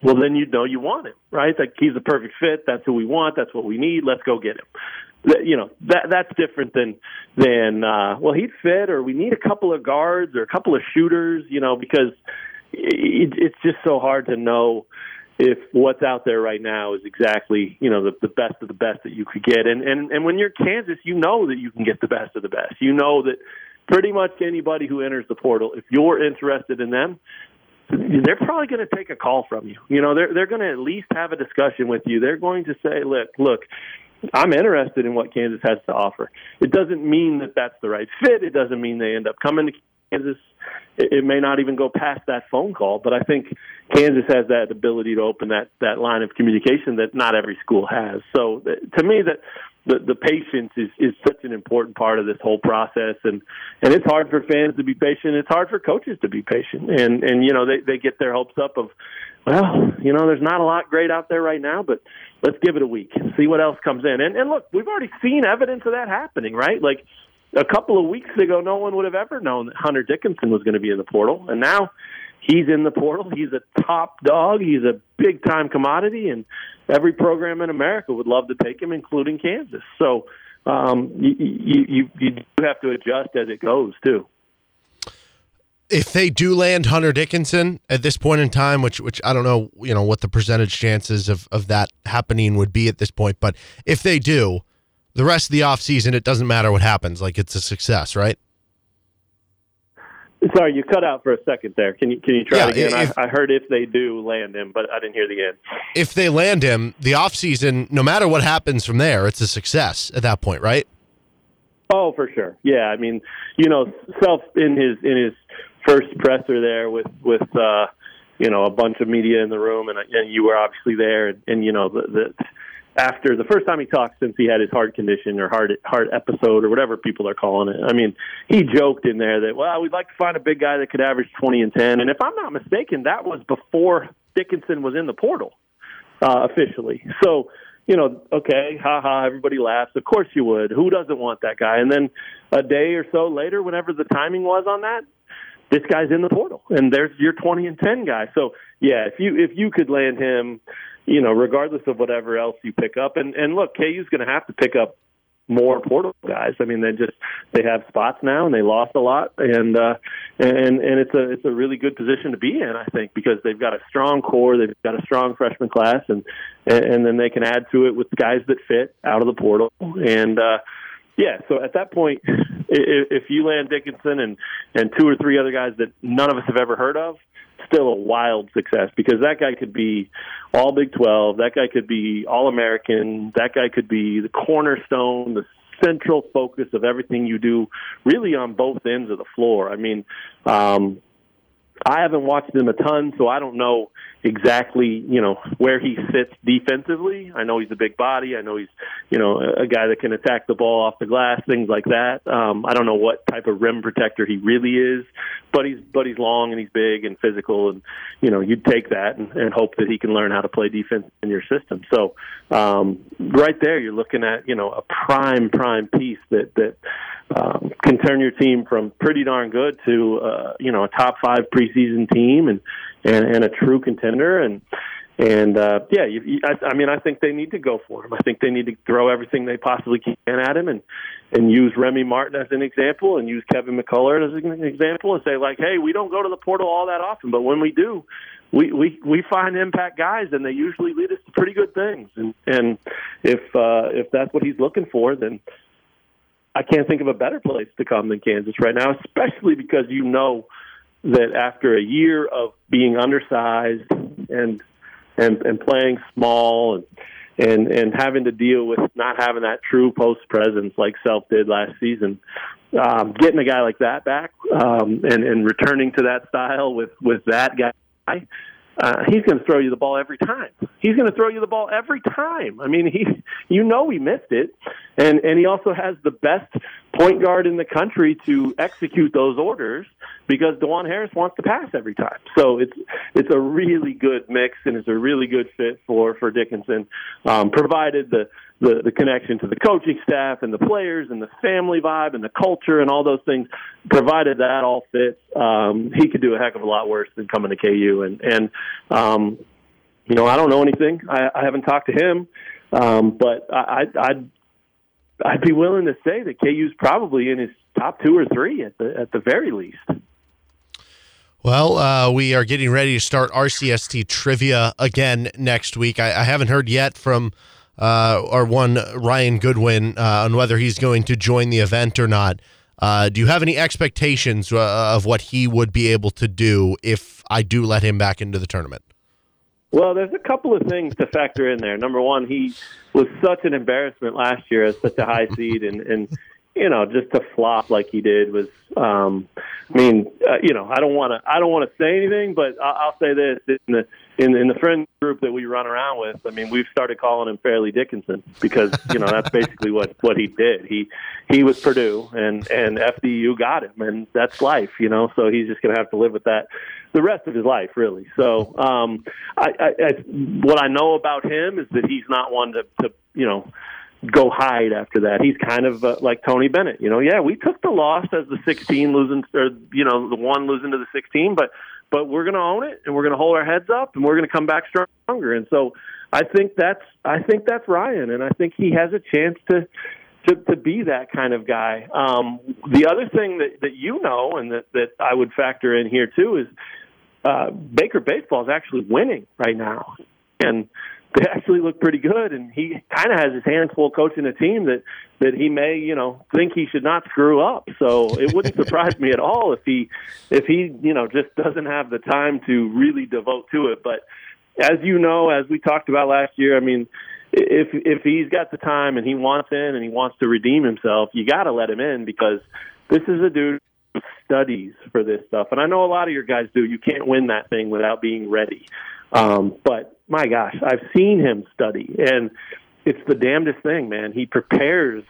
well then you know you want him, right? Like he's the perfect fit. That's who we want. That's what we need. Let's go get him. you know that that's different than than uh, well he'd fit or we need a couple of guards or a couple of shooters. You know because it, it's just so hard to know if what's out there right now is exactly you know the, the best of the best that you could get and and and when you're Kansas you know that you can get the best of the best you know that pretty much anybody who enters the portal if you're interested in them they're probably going to take a call from you you know they're they're going to at least have a discussion with you they're going to say look look I'm interested in what Kansas has to offer. It doesn't mean that that's the right fit. It doesn't mean they end up coming to Kansas. It, may not even go past that phone call, but I think Kansas has that ability to open that that line of communication that not every school has. So uh, to me, that the the patience is is such an important part of this whole process, and and it's hard for fans to be patient. It's hard for coaches to be patient, and and you know they they get their hopes up of, well, you know, there's not a lot great out there right now, but let's give it a week and see what else comes in. And and look, we've already seen evidence of that happening, right? Like a couple of weeks ago, no one would have ever known that Hunter Dickinson was going to be in the portal, and now he's in the portal. He's a top dog. He's a big time commodity, and every program in America would love to take him, including Kansas. So um, you, you you have to adjust as it goes too. If they do land Hunter Dickinson at this point in time, which which I don't know, you know what the percentage chances of of that happening would be at this point, but if they do, the rest of the offseason, it doesn't matter what happens. Like it's a success, right? Sorry, you cut out for a second there. Can you can you try yeah, again? If, I, I, heard if they do land him, but I didn't hear the end. If they land him, the offseason, no matter what happens from there, it's a success at that point, right? Oh, for sure. Yeah, I mean, you know, Self in his in his first presser there with with uh, you know a bunch of media in the room, and and you were obviously there, and, and you know the, the after the first time he talked since he had his heart condition or heart heart episode or whatever people are calling it. I mean, he joked in there that well, we'd like to find a big guy that could average 20 and 10. And if I'm not mistaken, that was before Dickinson was in the portal uh, officially. So, you know, okay, ha ha, everybody laughs. Of course you would. Who doesn't want that guy? And then a day or so later, whenever the timing was on that, this guy's in the portal, and there's your 20 and 10 guy. So yeah, if you if you could land him you know, regardless of whatever else you pick up. And and look, KU's going to have to pick up more portal guys. I mean, they just they have spots now, and they lost a lot, and uh, and and it's a it's a really good position to be in, I think, because they've got a strong core, they've got a strong freshman class, and and then they can add to it with guys that fit out of the portal, and. uh yeah, so at that point, if you land Dickinson and and two or three other guys that none of us have ever heard of, still a wild success because that guy could be all Big 12, that guy could be all American, that guy could be the cornerstone, the central focus of everything you do, really on both ends of the floor. I mean, um, I haven't watched him a ton, so I don't know exactly, you know, where he sits defensively. I know he's a big body. I know he's, you know, a, guy that can attack the ball off the glass, things like that. Um, I don't know what type of rim protector he really is, but he's but he's long and he's big and physical, and you know, you'd take that and, and hope that he can learn how to play defense in your system. So, um, right there, you're looking at, you know, a prime prime piece that that um, can turn your team from pretty darn good to uh, you know a top five preseason team and and, and a true contender and and uh, yeah, you, you, I, I mean, I think they need to go for him. I think they need to throw everything they possibly can at him, and and use Remy Martin as an example, and use Kevin McCullar as an example, and say like, hey, we don't go to the portal all that often, but when we do, we we we find impact guys, and they usually lead us to pretty good things. And and if uh, if that's what he's looking for, then I can't think of a better place to come than Kansas right now, especially because you know that after a year of being undersized and and and playing small and and and having to deal with not having that true post presence like Self did last season, um, getting a guy like that back um, and and returning to that style with with that guy uh, he's going to throw you the ball every time. He's going to throw you the ball every time. I mean, he, you know, he missed it, and and he also has the best point guard in the country to execute those orders because Dajuan Harris wants to pass every time. So it's it's a really good mix, and it's a really good fit for for Dickinson, um, provided the the, the connection to the coaching staff and the players and the family vibe and the culture and all those things, provided that all fits, um, he could do a heck of a lot worse than coming to KU. And, and um, you know, I don't know anything. I, I haven't talked to him, um, but I, I'd, I'd be willing to say that KU's probably in his top two or three at the at the very least. Well, uh, we are getting ready to start RCST trivia again next week. I, I haven't heard yet from uh, our one Ryan Goodwin uh, on whether he's going to join the event or not. Uh, do you have any expectations uh, of what he would be able to do if I do let him back into the tournament? Well, there's a couple of things to factor in there. Number one, he was such an embarrassment last year as such a high seed, and and you know just to flop like he did was. Um, I mean, uh, you know, I don't want to I don't want to say anything, but I'll, I'll say this in the in, in the friend group that we run around with. I mean, we've started calling him Fairleigh Dickinson because you know that's basically what what he did. He he was Purdue, and and FDU got him, and that's life, you know. So he's just going to have to live with that the rest of his life, really. So, um, I, I, I, what I know about him is that he's not one to, to you know, go hide after that. He's kind of uh, like Tony Bennett. You know, yeah, we took the loss as the 16 losing, or you know, the one losing to the 16, but but we're going to own it and we're going to hold our heads up and we're going to come back stronger. And so, I think that's I think that's Ryan, and I think he has a chance to to, to be that kind of guy. Um, the other thing that, that you know and that, that I would factor in here too is uh, Baker baseball is actually winning right now, and (laughs) they actually look pretty good. And he kind of has his hands full coaching a team that that he may, you know, think he should not screw up. So it wouldn't (laughs) surprise me at all if he if he, you know, just doesn't have the time to really devote to it. But as you know, as we talked about last year, I mean, if if he's got the time and he wants in and he wants to redeem himself, you got to let him in because this is a dude studies for this stuff, and I know a lot of your guys do. You can't win that thing without being ready. Um, but my gosh, I've seen him study, and it's the damnedest thing, man. He prepares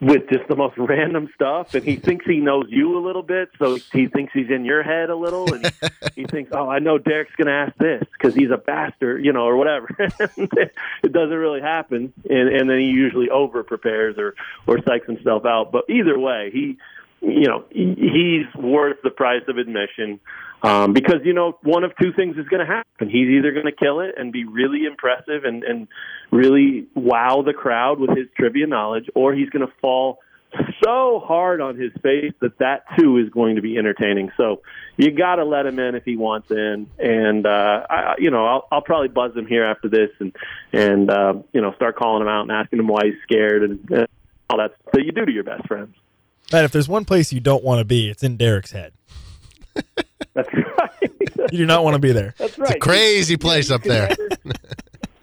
with just the most (laughs) random stuff, and he (laughs) thinks he knows you a little bit, so he thinks he's in your head a little, and he, he (laughs) thinks, "Oh, I know Derek's going to ask this because he's a bastard," you know, or whatever. it doesn't really happen, and and then he usually over prepares or or psychs himself out. But either way, he you know he's worth the price of admission um, because you know one of two things is going to happen. He's either going to kill it and be really impressive and and really wow the crowd with his trivia knowledge, or he's going to fall so hard on his face that that too is going to be entertaining. So you got to let him in if he wants in, and uh, I, you know I'll, I'll probably buzz him here after this and and uh, you know start calling him out and asking him why he's scared and, and all that that you do to your best friends. Man, if there's one place you don't want to be, it's in Derek's head. That's right. you do not want to be there. That's right. It's a crazy place up there.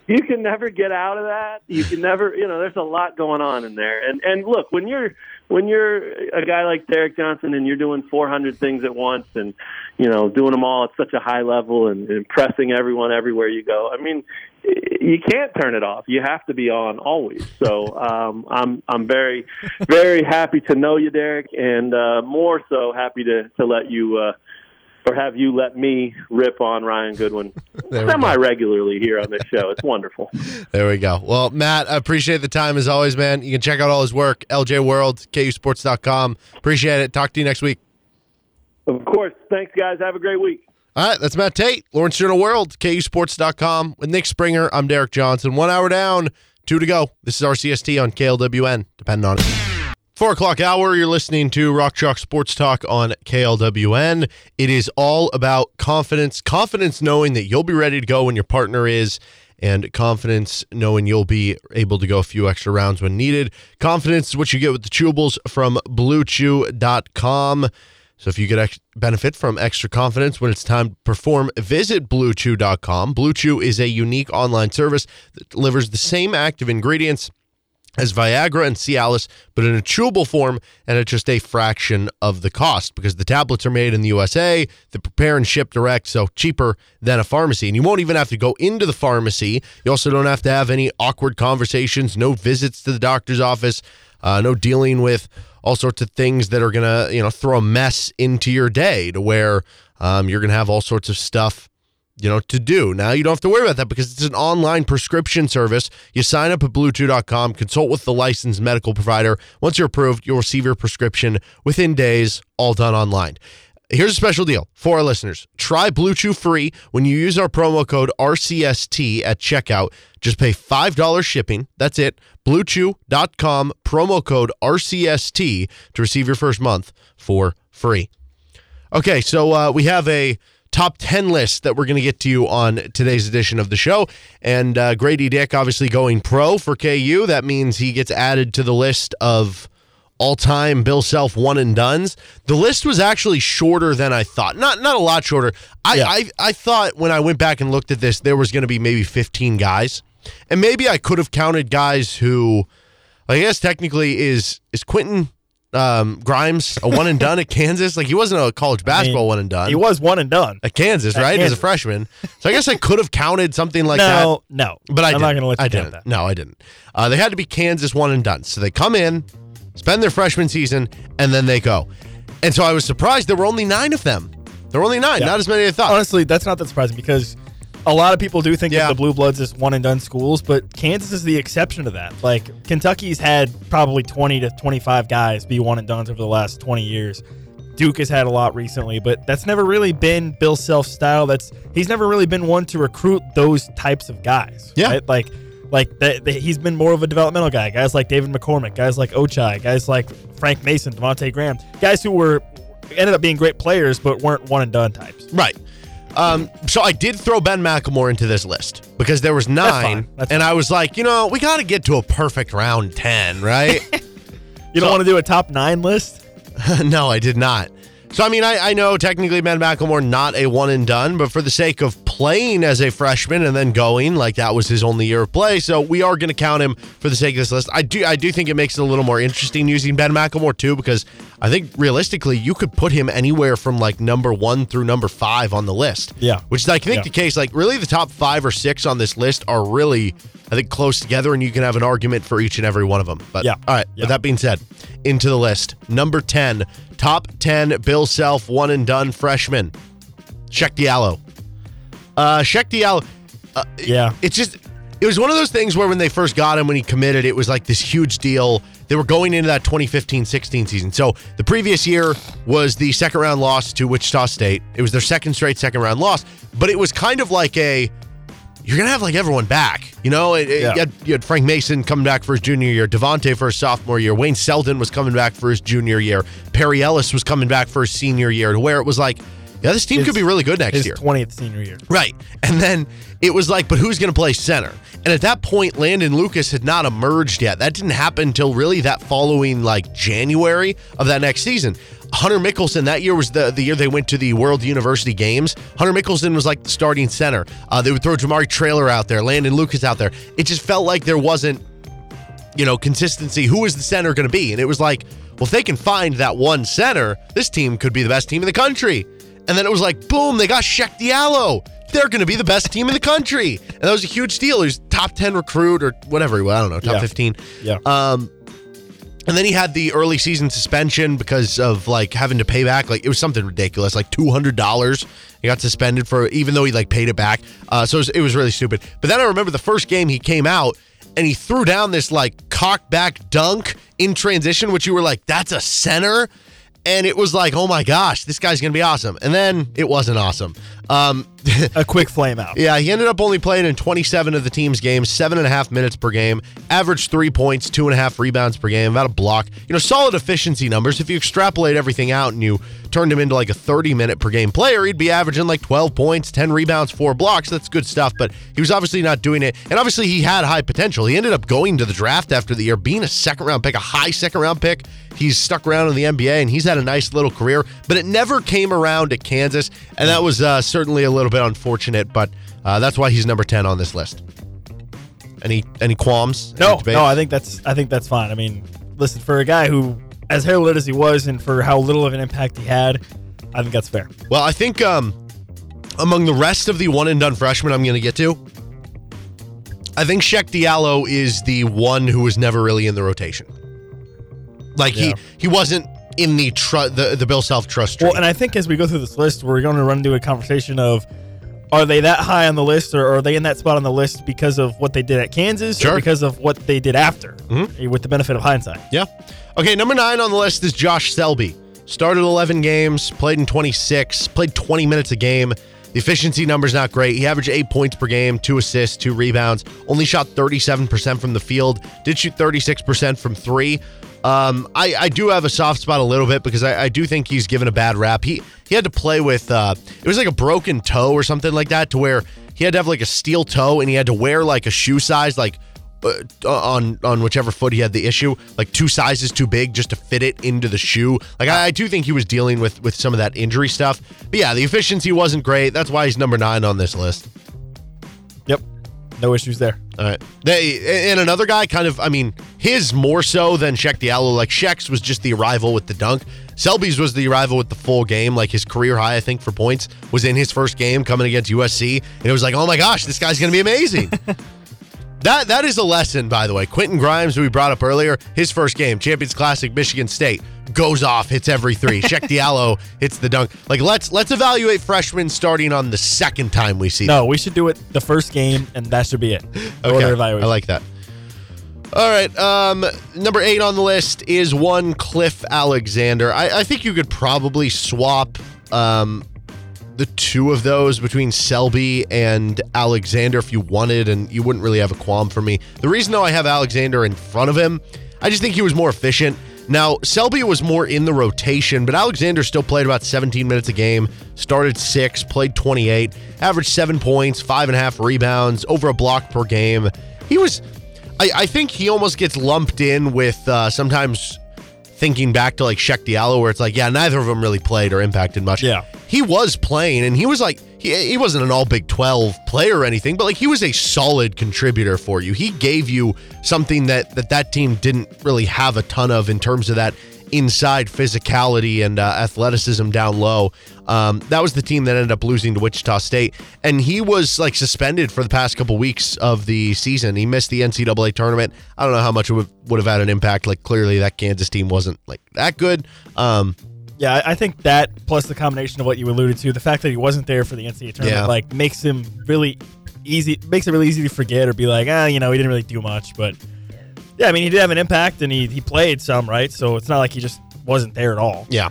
You can never get out of that. You can never, you know, there's a lot going on in there. And and look, when you're when you're a guy like Derek Johnson and you're doing 400 things at once and you know doing them all at such a high level and impressing everyone everywhere you go. I mean, you can't turn it off. You have to be on always. So um, I'm I'm very very happy to know you, Derek, and uh, more so happy to to let you. Uh, or have you let me rip on Ryan Goodwin (laughs) semi regularly here on this show. It's wonderful. There we go. Well, Matt, I appreciate the time as always, man. You can check out all his work, LJ World, KUSports.com. Appreciate it. Talk to you next week. Of course. Thanks, guys. Have a great week. All right, that's Matt Tait, Lawrence Journal World, KUSports.com. With Nick Springer, I'm Derek Johnson. One hour down, two to go. This is RCST on KLWN. Depend on it. Four o'clock hour, you're listening to Rock Chalk Sports Talk on KLWN. It is all about confidence. Confidence knowing that you'll be ready to go when your partner is, and confidence knowing you'll be able to go a few extra rounds when needed. Confidence is what you get with the chewables from BlueChew.com. So if you get ex- benefit from extra confidence when it's time to perform, visit BlueChew.com. BlueChew is a unique online service that delivers the same active ingredients as Viagra and Cialis, but in a chewable form and at just a fraction of the cost because the tablets are made in the USA, they prepare and ship direct, so cheaper than a pharmacy. And you won't even have to go into the pharmacy. You also don't have to have any awkward conversations, no visits to the doctor's office, uh, no dealing with all sorts of things that are to, you know, throw a mess into your day to where um, you're to have all sorts of stuff you know, to do. Now you don't have to worry about that because it's an online prescription service. You sign up at bluechew.com, consult with the licensed medical provider. Once you're approved, you'll receive your prescription within days, all done online. Here's a special deal for our listeners. Try Blue Chew free when you use our promo code RCST at checkout. Just pay $5 shipping. That's it. BlueChew.com, promo code RCST to receive your first month for free. Okay, so uh, we have a top 10 list that we're going to get to you on today's edition of the show. And uh, Grady Dick obviously going pro for KU. That means he gets added to the list of all time Bill Self one and duns. The list was actually shorter than I thought. Not not a lot shorter. I, Yeah. I, I thought when I went back and looked at this, there was going to be maybe 15 guys. And maybe I could have counted guys who, I guess technically is is Quentin um, Grimes a one and done at Kansas? Like he wasn't a college basketball one and done. He was one and done. at Kansas, At right? As a freshman. So I guess I could have counted something like that. no, no. But I I'm didn't. not going to let you I count didn't. that. No, I didn't. Uh, they had to be Kansas one and done. So they come in, spend their freshman season, and then they go. And so I was surprised there were only nine of them. There were only nine, Yeah. not as many as I thought. Honestly, that's not that surprising because a lot of people do think Yeah. of the Blue Bloods is one and done schools, but Kansas is the exception to that. Like Kentucky's had probably 20 to 25 guys be one and done over the last 20 years. Duke has had a lot recently, but that's never really been Bill Self style. That's he's never really been one to recruit those types of guys. Yeah. right? like like that. that- He's been more of a developmental guy. Guys like David McCormack, guys like Ochai, guys like Frank Mason, Devonte' Graham, guys who were ended up being great players but weren't one and done types. Right. Um, so I did throw Ben McLemore into this list because there was nine, That's and I was like, you know, we got to get to a perfect round ten, right? (laughs) You don't So- want to do a top nine list? (laughs) no, I did not. So I mean, I, I know technically Ben McLemore not a one and done, but for the sake of playing as a freshman and then going, like that was his only year of play. So we are going to count him for the sake of this list. I do I do think it makes it a little more interesting using Ben McLemore too, because I think realistically you could put him anywhere from like number one through number five on the list. Yeah. which is I think Yeah. the case. Like really, the top five or six on this list are really I think close together, and you can have an argument for each and every one of them. But Yeah. all right. Yeah. With that being said, into the list. Number 10, top 10 Bill Self one and done freshman. Cheick Diallo. Uh Cheick Diallo. Uh, Yeah. It's just it was one of those things where when they first got him when he committed, it was like this huge deal. They were going into that 2015-16 season. So the previous year was the second round loss to Wichita State. It was their second straight second round loss, but it was kind of like a you're gonna have like everyone back. You know, it, Yeah. you, had, you had Frank Mason coming back for his junior year, Devonte' for his sophomore year, Wayne Selden was coming back for his junior year, Perry Ellis was coming back for his senior year, to where it was like, yeah, this team His- could be really good next His year. 20th senior year. Right. And then it was like, but who's going to play center? And at that point, Landon Lucas had not emerged yet. That didn't happen until really that following like January of that next season. Hunter Mickelson, that year was the, the year they went to the World University Games. Hunter Mickelson was like the starting center. Uh, they would throw Jamari Traylor out there, Landon Lucas out there. It just felt like there wasn't you know, consistency. Who is the center going to be? And it was like, well, if they can find that one center, this team could be the best team in the country. And then it was like, boom, they got Cheick Diallo. They're going to be the best team in the country. And that was a huge deal. He was top 10 recruit or whatever. I don't know, top Yeah. 15. Yeah. Um, and then he had the early season suspension because of like having to pay back. Like it was something ridiculous, like two hundred dollars. He got suspended for even though he like paid it back. Uh, so it was, it was really stupid. But then I remember the first game he came out and he threw down this like cock back dunk in transition, which you were like, that's a center. And it was like, oh my gosh, this guy's gonna be awesome. And then it wasn't awesome. Um, (laughs) A quick flame out. yeah, he ended up only playing in 27 of the team's games, seven and a half minutes per game, averaged three points, two and a half rebounds per game, about a block. You know, solid efficiency numbers. If you extrapolate everything out and you turned him into like a 30 minute per game player, he'd be averaging like 12 points, 10 rebounds, four blocks. That's good stuff, but he was obviously not doing it. And obviously, he had high potential. He ended up going to the draft after the year, being a second round pick, a high second round pick. He's stuck around in the NBA and he's had a nice little career, but it never came around at Kansas. And that was uh, certainly a little bit unfortunate, but uh, that's why he's number 10 on this list. Any any qualms? No, debate? no, I think that's I think that's fine. I mean, listen, for a guy who as heralded as he was and for how little of an impact he had, I think that's fair. Well, I think um, among the rest of the one and done freshmen I'm going to get to, I think Cheick Diallo is the one who was never really in the rotation. Like Yeah. he he wasn't in the tr- the the Bill Self trust. Well, and I think as we go through this list, we're going to run into a conversation of are they that high on the list or are they in that spot on the list because of what they did at Kansas Sure. or because of what they did after Mhm. with the benefit of hindsight? Yeah. Okay, number nine on the list is Josh Selby. started 11 games, played in 26, played 20 minutes a game. The efficiency number's not great. He averaged eight points per game, two assists, two rebounds, only shot 37% from the field, did shoot 36% from three. Um, I, I do have a soft spot a little bit because I, I do think he's given a bad rap. He he had to play with uh, it was like a broken toe or something like that to where he had to have like a steel toe and he had to wear like a shoe size like uh, on on whichever foot he had the issue, like two sizes too big just to fit it into the shoe. Like I, I, do think he was dealing with with some of that injury stuff. But yeah, the efficiency wasn't great. That's why he's number nine on this list. No issues there. All right, they and another guy, kind of. I mean, his more so than Cheick Diallo. Like Cheick's was just the arrival with the dunk. Selby's was the arrival with the full game. Like his career high, I think, for points was in his first game coming against USC, and it was like, oh my gosh, this guy's gonna be amazing. (laughs) That that is a lesson, by the way. Quentin Grimes, who we brought up earlier, his first game, Champions Classic, Michigan State, goes off, hits every three. (laughs) Cheick Diallo hits the dunk. Like let's let's evaluate freshmen starting on the second time we see. No, them. we should do it the first game, and that should be it. okay, I like that. All right, um, number eight on the list is one Cliff Alexander. I, I think you could probably swap um, the two of those between Selby and Alexander if you wanted, and you wouldn't really have a qualm for me. The reason, though, I have Alexander in front of him, I just think he was more efficient. Now, Selby was more in the rotation, but Alexander still played about 17 minutes a game, started six, played 28, averaged seven points, five and a half rebounds, over a block per game. He was, I, I think he almost gets lumped in with uh, sometimes thinking back to like Cheick Diallo, where it's like, yeah, neither of them really played or impacted much. Yeah. He was playing and he was like, he, he wasn't an all Big 12 player or anything, but like he was a solid contributor for you. He gave you something that that, that team didn't really have a ton of in terms of that inside physicality and uh, athleticism down low. Um, that was the team that ended up losing to Wichita State, and he was like suspended for the past couple weeks of the season. He missed the NCAA tournament. I don't know how much it would, would have had an impact. Like clearly, that Kansas team wasn't like that good. Um, yeah, I think that plus the combination of what you alluded to, the fact that he wasn't there for the NCAA tournament, yeah. like makes him really easy, makes it really easy to forget or be like, ah, you know, he didn't really do much, but yeah, I mean, he did have an impact and he, he played some, right? So it's not like he just wasn't there at all. Yeah.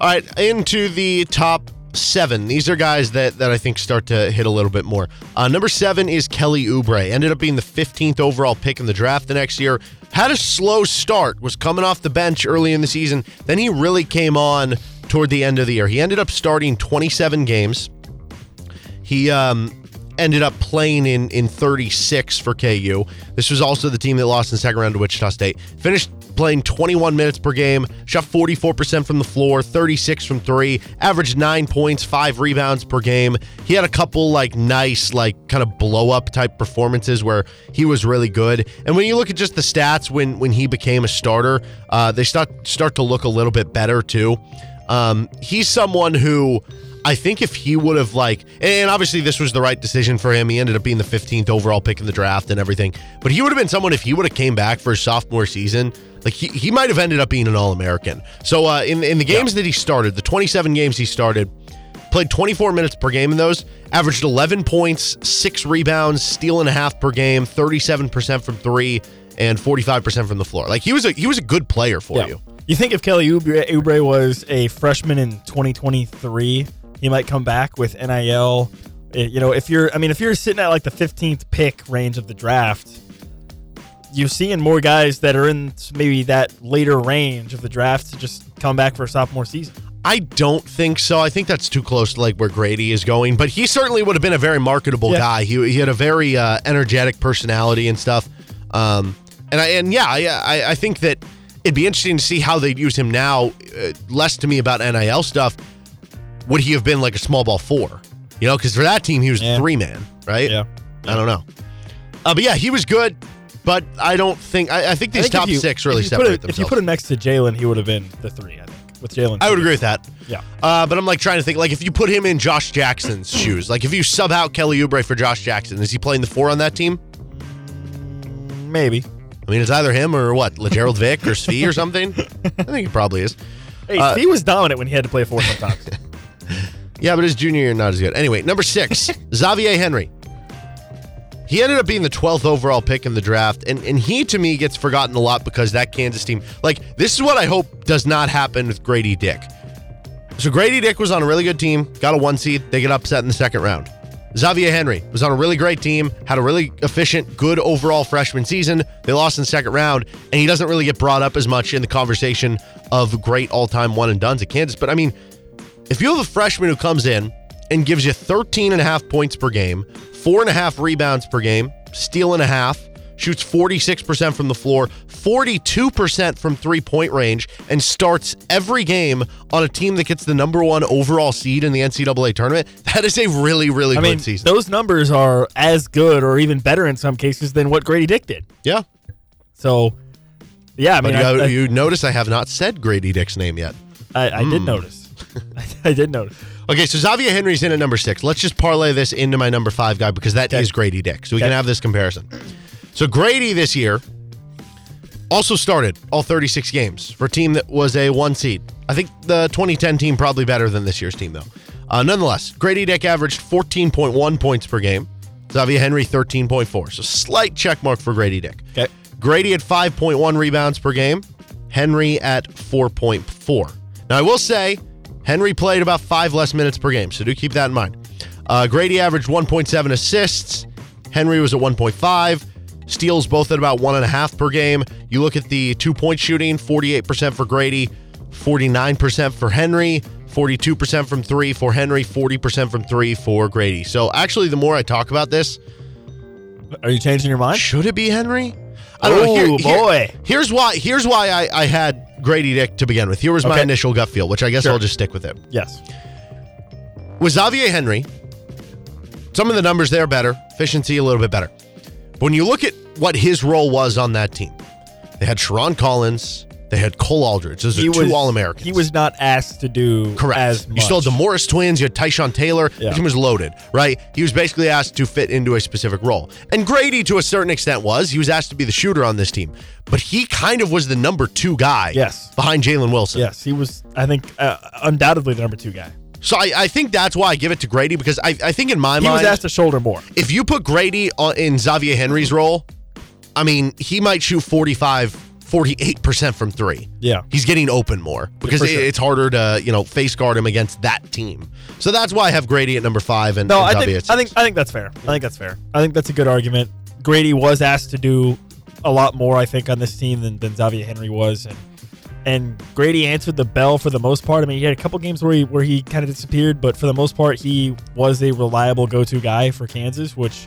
All right, into the top seven. These are guys that, that I think start to hit a little bit more. Uh, number seven is Kelly Oubre. Ended up being the 15th overall pick in the draft the next year. Had a slow start, was coming off the bench early in the season. Then he really came on toward the end of the year. He ended up starting 27 games. He um, ended up playing in in 36 for KU. This was also the team that lost in the second round to Wichita State. Finished playing 21 minutes per game, shot 44% from the floor, 36 from three, averaged nine points, five rebounds per game. He had a couple like nice, like kind of blow up type performances where he was really good. And when you look at just the stats when when he became a starter, uh, they start start to look a little bit better too. Um, he's someone who I think if he would have like, and obviously this was the right decision for him. He ended up being the 15th overall pick in the draft and everything. But he would have been someone if he would have came back for his sophomore season. Like he, he might have ended up being an All American. So uh, in in the games yeah. that he started, the 27 games he started, played 24 minutes per game in those, averaged 11 points, six rebounds, steal and a half per game, 37% from three, and 45% from the floor. Like he was a he was a good player for yeah. you. You think if Kelly Oubre, Oubre was a freshman in 2023, he might come back with NIL. Eh, you know, if you're, I mean, if you're sitting at like the 15th pick range of the draft, you're seeing more guys that are in maybe that later range of the draft to just come back for a sophomore season. I don't think so. I think that's too close to like where Grady is going, but he certainly would have been a very marketable yeah. guy. He, he had a very uh, energetic personality and stuff. Um, and I and yeah, I I think that it'd be interesting to see how they'd use him now. Uh, less to me about NIL stuff, would he have been like a small ball four? You know, because for that team he was yeah. three man, right? Yeah. I don't know. Uh, but yeah, he was good. But I don't think I, I think these I think top you, six really separate it, themselves. If you put him next to Jalen, he would have been the three. I think with Jalen. I would agree with that. Yeah. Uh, but I'm like trying to think like if you put him in Josh Jackson's (clears throat) shoes, like if you sub out Kelly Oubre for Josh Jackson, is he playing the four on that team? Maybe. I mean, it's either him or what, Lagerald Vick or Svi or something. (laughs) I think it probably is. Hey, uh, he was dominant when he had to play four sometimes. (laughs) (laughs) Yeah, but his junior year not as good. Anyway, number six, (laughs) Xavier Henry. He ended up being the 12th overall pick in the draft, and, and he to me gets forgotten a lot because that Kansas team, like, this is what I hope does not happen with Grady Dick. So Grady Dick was on a really good team, got a one seed, they get upset in the second round. Xavier Henry was on a really great team, had a really efficient, good overall freshman season. They lost in the second round, and he doesn't really get brought up as much in the conversation of great all time one and duns at Kansas. But I mean, if you have a freshman who comes in and gives you 13 and a half points per game, four and a half rebounds per game, steal and a half, shoots 46% from the floor, 42% from three point range, and starts every game on a team that gets the number one overall seed in the NCAA tournament, that is a really, really I good mean, season. those numbers are as good or even better in some cases than what Grady Dick did. yeah. So, yeah, I But mean, you, I, I, you notice I have not said Grady Dick's name yet. I, I Hmm. did notice. (laughs) I did notice. Okay, so Xavier Henry's in at number six. Let's just parlay this into my number five guy because that is Okay. Grady Dick. So we Okay. can have this comparison. So Grady this year also started all 36 games for a team that was a one seed. I think the 2010 team probably better than this year's team though. Uh, nonetheless, Grady Dick averaged 14.1 points per game. Xavier Henry 13.4. So slight check mark for Grady Dick. Okay. Grady at 5.1 rebounds per game, Henry at 4.4. Now, I will say, Henry played about five less minutes per game, so do keep that in mind. Uh, Grady averaged 1.7 assists, Henry was at 1.5. Steals both at about one and a half per game. You look at the two point shooting 48% for Grady, 49% for Henry, 42% from three for Henry, 40% from three for Grady. So actually, the more I talk about this, Are you changing your mind? should it be Henry? I don't know. Here- Oh, here- boy. here's why. Here's why I, I had Grady Dick to begin with. Here was my Okay. initial gut feel, which I guess Sure. I'll just stick with it. Yes. With Xavier Henry, some of the numbers there better, efficiency a little bit better. But when you look at what his role was on that team, they had Sherron Collins, they had Cole Aldrich. Those are He two was All Americans. He was not asked to do Correct. as much. You still had the Morris twins. You had Tyshawn Taylor. Yeah. The team was loaded, right? He was basically asked to fit into a specific role. And Grady, to a certain extent, was. He was asked to be the shooter on this team. But he kind of was the number two guy Yes. behind Jalen Wilson. Yes, he was. I think uh, undoubtedly the number two guy. So I, I think that's why I give it to Grady because I, I think in my He mind, he was asked to shoulder more. if you put Grady on, in Xavier Henry's role, I mean, he might shoot 45, 48% from three. Yeah. He's getting open more because sure. it's harder to, you know, face guard him against that team. So that's why I have Grady at number five and, No, and I think I think I think that's fair. I think that's fair. I think that's a good argument. Grady was asked to do a lot more, I think, on this team than, than Xavier Henry was, and and Grady answered the bell for the most part. I mean, he had a couple games where he where he kind of disappeared, but for the most part, he was a reliable go-to guy for Kansas. Which,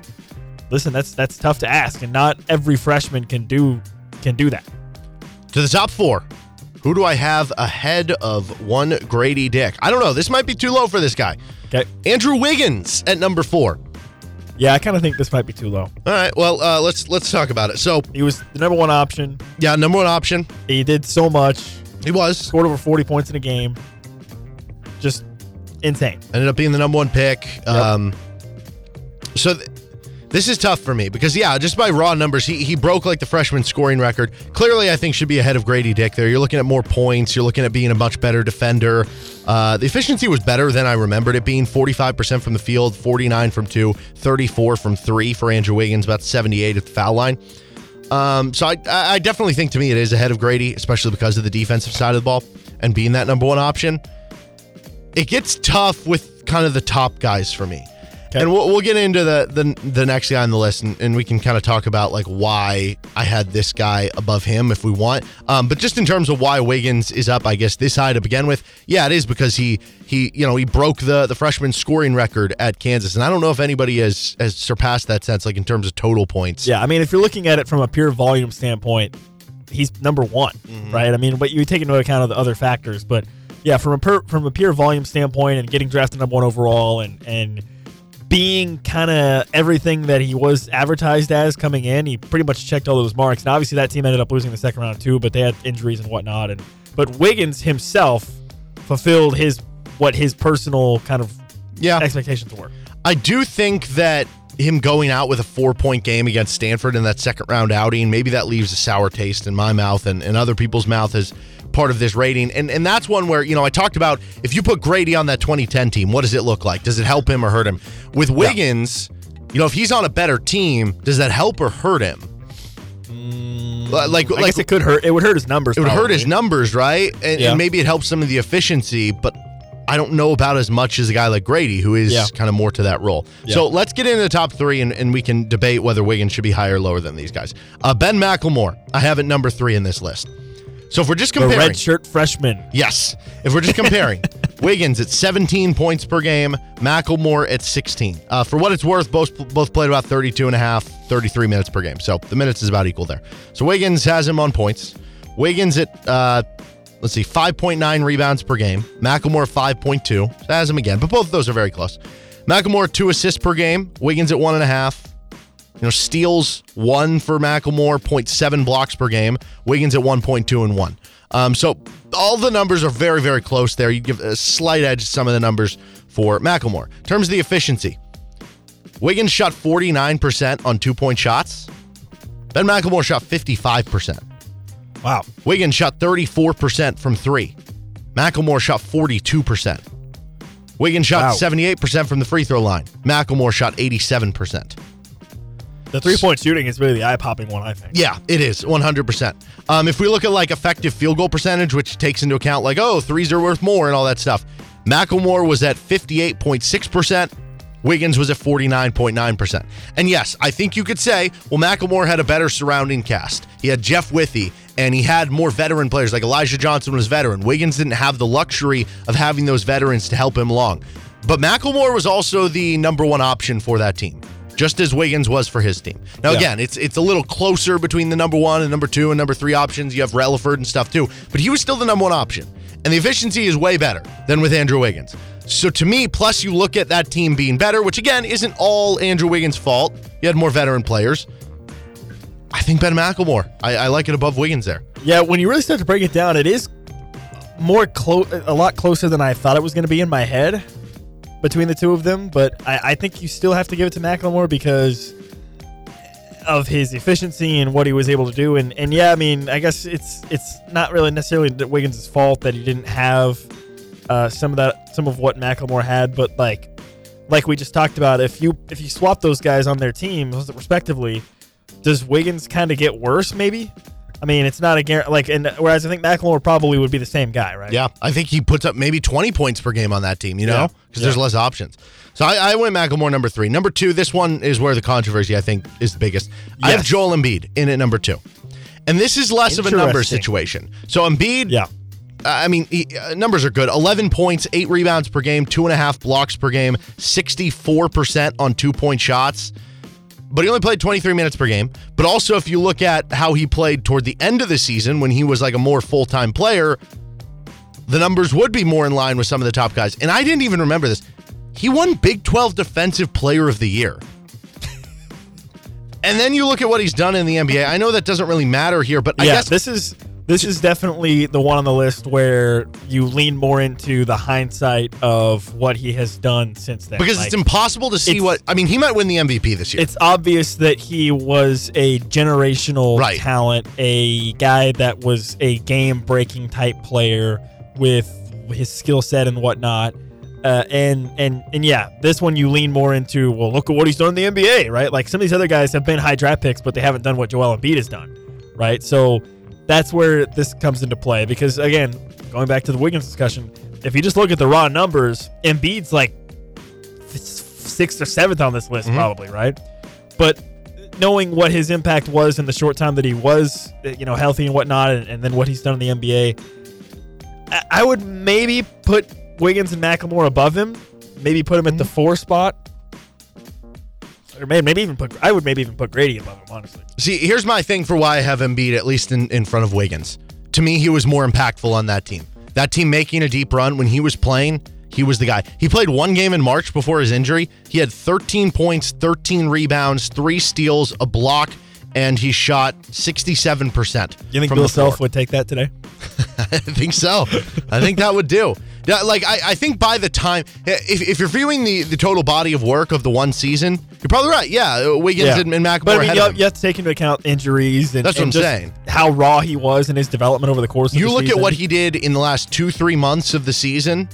listen, that's that's tough to ask, and not every freshman can do can do that. To the top four. Who do I have ahead of one Grady Dick? I don't know. This might be too low for this guy. Okay, Andrew Wiggins at number four. yeah, I kind of think this might be too low. All right. Well, uh, let's let's talk about it. So, He was the number one option. yeah, number one option. He did so much. He was scored over 40 points in a game. Just insane. ended up being the number one pick. Um, so th- this is tough for me because yeah, just by raw numbers, he he broke like the freshman scoring record. Clearly, I think should be ahead of Grady Dick. There, you're looking at more points. You're looking at being a much better defender. Uh, the efficiency was better than I remembered it being. 45% from the field, 49 from two, 34 from three for Andrew Wiggins, about 78 at the foul line. Um, so I, I definitely think to me it is ahead of Grady, especially because of the defensive side of the ball and being that number one option. It gets tough with kind of the top guys for me. And we'll, we'll get into the, the the next guy on the list, and, and we can kind of talk about like why I had this guy above him if we want. Um, but just in terms of why Wiggins is up, I guess this high to begin with, yeah, it is because he he you know he broke the the freshman scoring record at Kansas, and I don't know if anybody has has surpassed that sense like in terms of total points. Yeah, I mean, if you're looking at it from a pure volume standpoint, he's number one, right? I mean, but you take into account of the other factors, but yeah, from a per, from a pure volume standpoint and getting drafted number one overall and and being kind of everything that he was advertised as coming in, he pretty much checked all those marks. And obviously, that team ended up losing the second round too, but they had injuries and whatnot. And but Wiggins himself fulfilled his what his personal kind of yeah. expectations were. I do think that him going out with a four point game against Stanford in that second round outing, maybe that leaves a sour taste in my mouth and, and other people's mouth as part of this rating. And and that's one where, you know, I talked about if you put Grady on that 2010 team, what does it look like? Does it help him or hurt him? With Wiggins, You know, if he's on a better team, does that help or hurt him? Like, like, I like guess it could hurt. It would hurt his numbers. it would hurt his numbers, right? And, Yeah. and maybe it helps some of the efficiency, but I don't know about as much as a guy like Grady, who is Yeah. kind of more to that role. So let's get into the top three, and, and we can debate whether Wiggins should be higher or lower than these guys. Uh, ben McLemore, I have it number three in this list. So if we're just The comparing, red shirt freshman. yes, if we're just comparing, (laughs) Wiggins at 17 points per game, McLemore at 16. Uh, for what it's worth, both both played about 32 and a half, 33 minutes per game. So the minutes is about equal there. So Wiggins has him on points. Wiggins at uh, let's see, 5.9 rebounds per game. McLemore 5.2. So that has him again, but both of those are very close. McLemore two assists per game. Wiggins at one and a half. You know, steals one for McLemore, 0.7 blocks per game. Wiggins at 1.2 and one. Um, so all the numbers are very, very close there. You give a slight edge to some of the numbers for McLemore. In terms of the efficiency, Wiggins shot 49% on two point shots. Ben McLemore shot 55%. Wow. Wiggins shot 34% from three. McLemore shot 42%. Wiggins shot Wow. 78% from the free throw line. McLemore shot 87%. The three point shooting is really the eye popping one, I think. Yeah, it is 100%. Um, if we look at like effective field goal percentage, which takes into account like, oh, threes are worth more and all that stuff, McLemore was at 58.6%. Wiggins was at 49.9%. And yes, I think you could say, well, McLemore had a better surrounding cast. He had Jeff Withey, and he had more veteran players, like Elijah Johnson was veteran. Wiggins didn't have the luxury of having those veterans to help him along. But McLemore was also the number one option for that team, just as Wiggins was for his team. Now, Yeah. again, it's it's a little closer between the number one and number two and number three options. You have Releford and stuff too, but he was still the number one option. And the efficiency is way better than with Andrew Wiggins. So to me, plus you look at that team being better, which again isn't all Andrew Wiggins' fault. You had more veteran players. I think Ben McLemore. I, I like it above Wiggins there. Yeah, when you really start to break it down, it is more close, a lot closer than I thought it was going to be in my head between the two of them. But I, I think you still have to give it to McLemore because of his efficiency and what he was able to do. And and yeah, I mean, I guess it's it's not really necessarily Wiggins' fault that he didn't have uh, some of that, some of what McLemore had, but like. Like we just talked about, if you if you swap those guys on their teams respectively, does Wiggins kind of get worse? Maybe. I mean, it's not a guarantee. Like, and whereas I think McLemore probably would be the same guy, right? Yeah, I think he puts up maybe 20 points per game on that team, you know, Yeah. because there's less options. So I, I went McLemore number three. Number two, this one is where the controversy, I think, is the biggest. I have Joel Embiid in at number two. And this is less of a number situation. So Embiid, Yeah. I mean, he, uh, numbers are good. 11 points, eight rebounds per game, two and a half blocks per game, 64% on two point shots. But he only played 23 minutes per game. But also, if you look at how he played toward the end of the season when he was like a more full time player, the numbers would be more in line with some of the top guys. And I didn't even remember this. He won Big 12 Defensive Player of the Year. (laughs) and then you look at what he's done in the NBA. I know that doesn't really matter here, but I guess this is this is definitely the one on the list where you lean more into the hindsight of what he has done since then. because Like, it's impossible to see what I mean. He might win the MVP this year. it's obvious that he was a generational Right. talent, a guy that was a game breaking type player with his skill set and whatnot. Uh, and and and yeah, this one you lean more into. Well, look at what he's done in the NBA, right? Like some of these other guys have been high draft picks, but they haven't done what Joel Embiid has done, right? So that's where this comes into play. Because again, going back to the Wiggins discussion, if you just look at the raw numbers, Embiid's like sixth or seventh on this list, probably, right? But knowing what his impact was in the short time that he was, uh, you know, healthy and whatnot, and, and then what he's done in the NBA, I, I would maybe put Wiggins and McLemore above him. Maybe put him at the four spot, or maybe, maybe even put. I would maybe even put Grady above him, honestly. See, here's my thing for why I have Embiid at least in, in front of Wiggins. To me, he was more impactful on that team. That team making a deep run when he was playing, he was the guy. He played one game in March before his injury. He had 13 points, 13 rebounds, three steals, a block, and he shot 67%. You think Bill. Self would take that today? (laughs) I think so. I think that would do. Yeah, like I, I think by the time if, if you're viewing the, the total body of work of the one season, you're probably right. Yeah, uh, Wiggins and, and McLemore But I mean, you have, you have to take into account injuries and, That's what and I'm just saying. how raw he was in his development over the course of You look season. at what he did in the last two, three months of the season.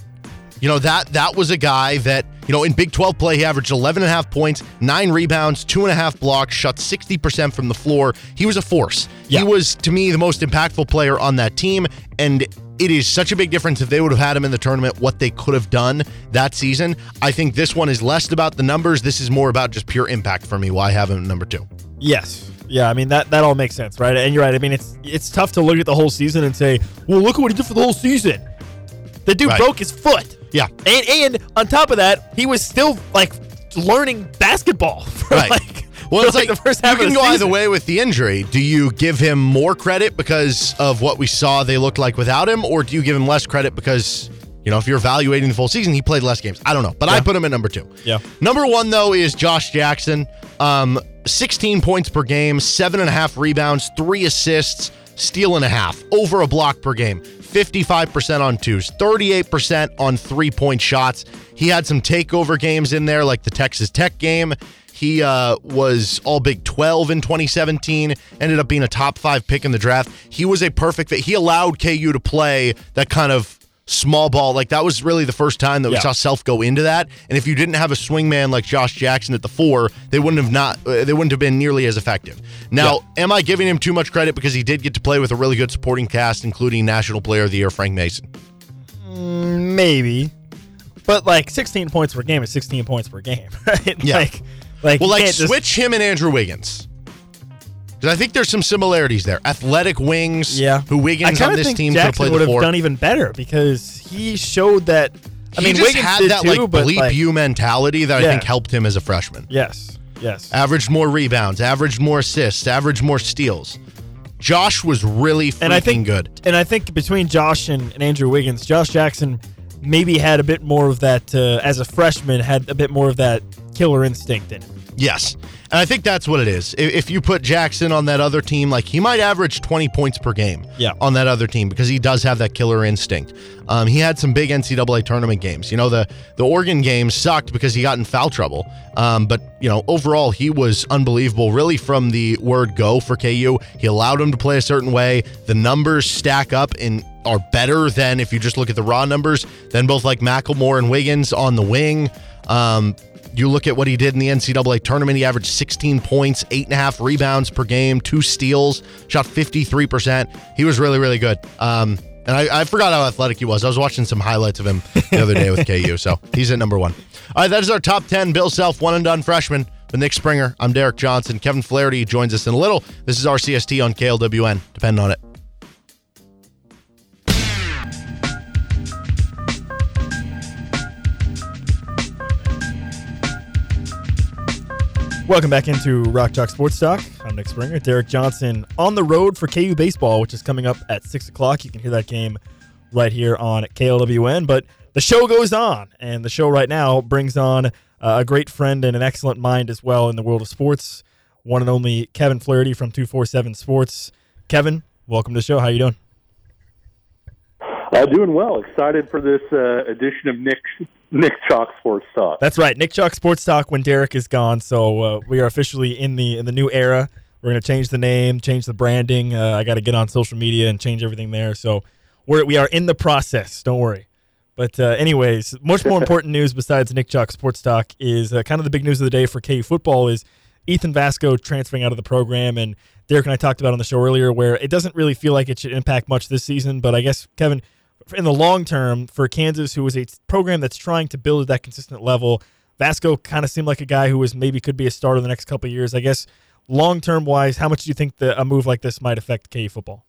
You know, that that was a guy that, you know, in Big 12 play, he averaged 11 and a half points, nine rebounds, two and a half blocks, shot 60% from the floor. He was a force. Yeah. He was, to me, the most impactful player on that team. And it is such a big difference if they would have had him in the tournament, what they could have done that season. I think this one is less about the numbers. This is more about just pure impact for me. Why have him number two? Yes. Yeah, I mean that that all makes sense, right? And you're right. I mean it's it's tough to look at the whole season and say, "Well, look at what he did for the whole season." The dude Right. broke his foot. Yeah. And and on top of that, he was still like learning basketball (laughs) for Right. like Well, it's like, the first half you can of the go either season. way with the injury. Do you give him more credit because of what we saw they looked like without him, or do you give him less credit because you know if you're evaluating the full season, he played less games? I don't know, but I put him at number two. Yeah. Number one though is Josh Jackson. Um, 16 points per game, seven and a half rebounds, three assists, steal and a half, over a block per game. 55% on twos, 38% on three point shots. He had some takeover games in there, like the Texas Tech game. He uh, was all Big 12 in 2017, ended up being a top five pick in the draft. He was a perfect fit. He allowed KU to play that kind of small ball. Like that was really the first time that we Yeah. saw Self go into that. And if you didn't have a swingman like Josh Jackson at the four, they wouldn't have not uh, they wouldn't have been nearly as effective. Now, am I giving him too much credit because he did get to play with a really good supporting cast, including National Player of the Year Frank Mason? maybe. But like 16 points per game is 16 points per game, (laughs) right? Yeah. Like like Well, like can't just- switch him and Andrew Wiggins. Because I think there's some similarities there. Athletic wings, yeah. who Wiggins kinda on this team could have Jackson would have done even better because he showed that I he mean just Wiggins had that too, like bleep like, you mentality that I think helped him as a freshman. Yes. Yes. averaged more rebounds, averaged more assists, averaged more steals. Josh was really freaking and I think good. And I think between Josh and, and Andrew Wiggins, Josh Jackson maybe had a bit more of that uh, as a freshman, had a bit more of that killer instinct in him. Yes. And I think that's what it is. If, if you put Jackson on that other team, like he might average 20 points per game Yeah. on that other team because he does have that killer instinct. Um, he had some big NCAA tournament games. You know, the, the Oregon game sucked because he got in foul trouble. Um, but, you know, overall, he was unbelievable, really, from the word go for KU. He allowed him to play a certain way. The numbers stack up and are better than if you just look at the raw numbers than both like McLemore and Wiggins on the wing. Um, you look at what he did in the NCAA tournament. He averaged 16 points, eight and a half rebounds per game, two steals, shot 53%. He was really, really good. Um, and I, I forgot how athletic he was. I was watching some highlights of him the other day with (laughs) KU. So he's at number one. All right, that is our top 10 Bill Self one and done freshman with Nick Springer. I'm Derek Johnson. Kevin Flaherty joins us in a little. This is RCST on KLWN. Depend on it. Welcome back into Rock Chalk Sports Talk. I'm Nick Springer. Derek Johnson on the road for KU baseball, which is coming up at six o'clock. You can hear that game right here on KLWN. But the show goes on, and the show right now brings on uh, a great friend and an excellent mind as well in the world of sports. One and only Kevin Flaherty from Two Four Seven Sports. Kevin, welcome to the show. How you doing? Uh, doing well. Excited for this uh, edition of Nick Nick Chalk Sports Talk. That's right, Nick Chuck Sports Talk when Derek is gone. So uh, we are officially in the in the new era. We're gonna change the name, change the branding. Uh, I got to get on social media and change everything there. So we're we are in the process. Don't worry. But uh, anyways, much more (laughs) important news besides Nick Chuck Sports Talk is uh, kind of the big news of the day for KU football is Ethan Vasko transferring out of the program. And Derek and I talked about on the show earlier where it doesn't really feel like it should impact much this season. But I guess Kevin, in the long term for Kansas, who is a program that's trying to build at that consistent level, Vasko kind of seemed like a guy who was maybe could be a starter the next couple years. I guess long term wise, how much do you think that a move like this might affect KU football?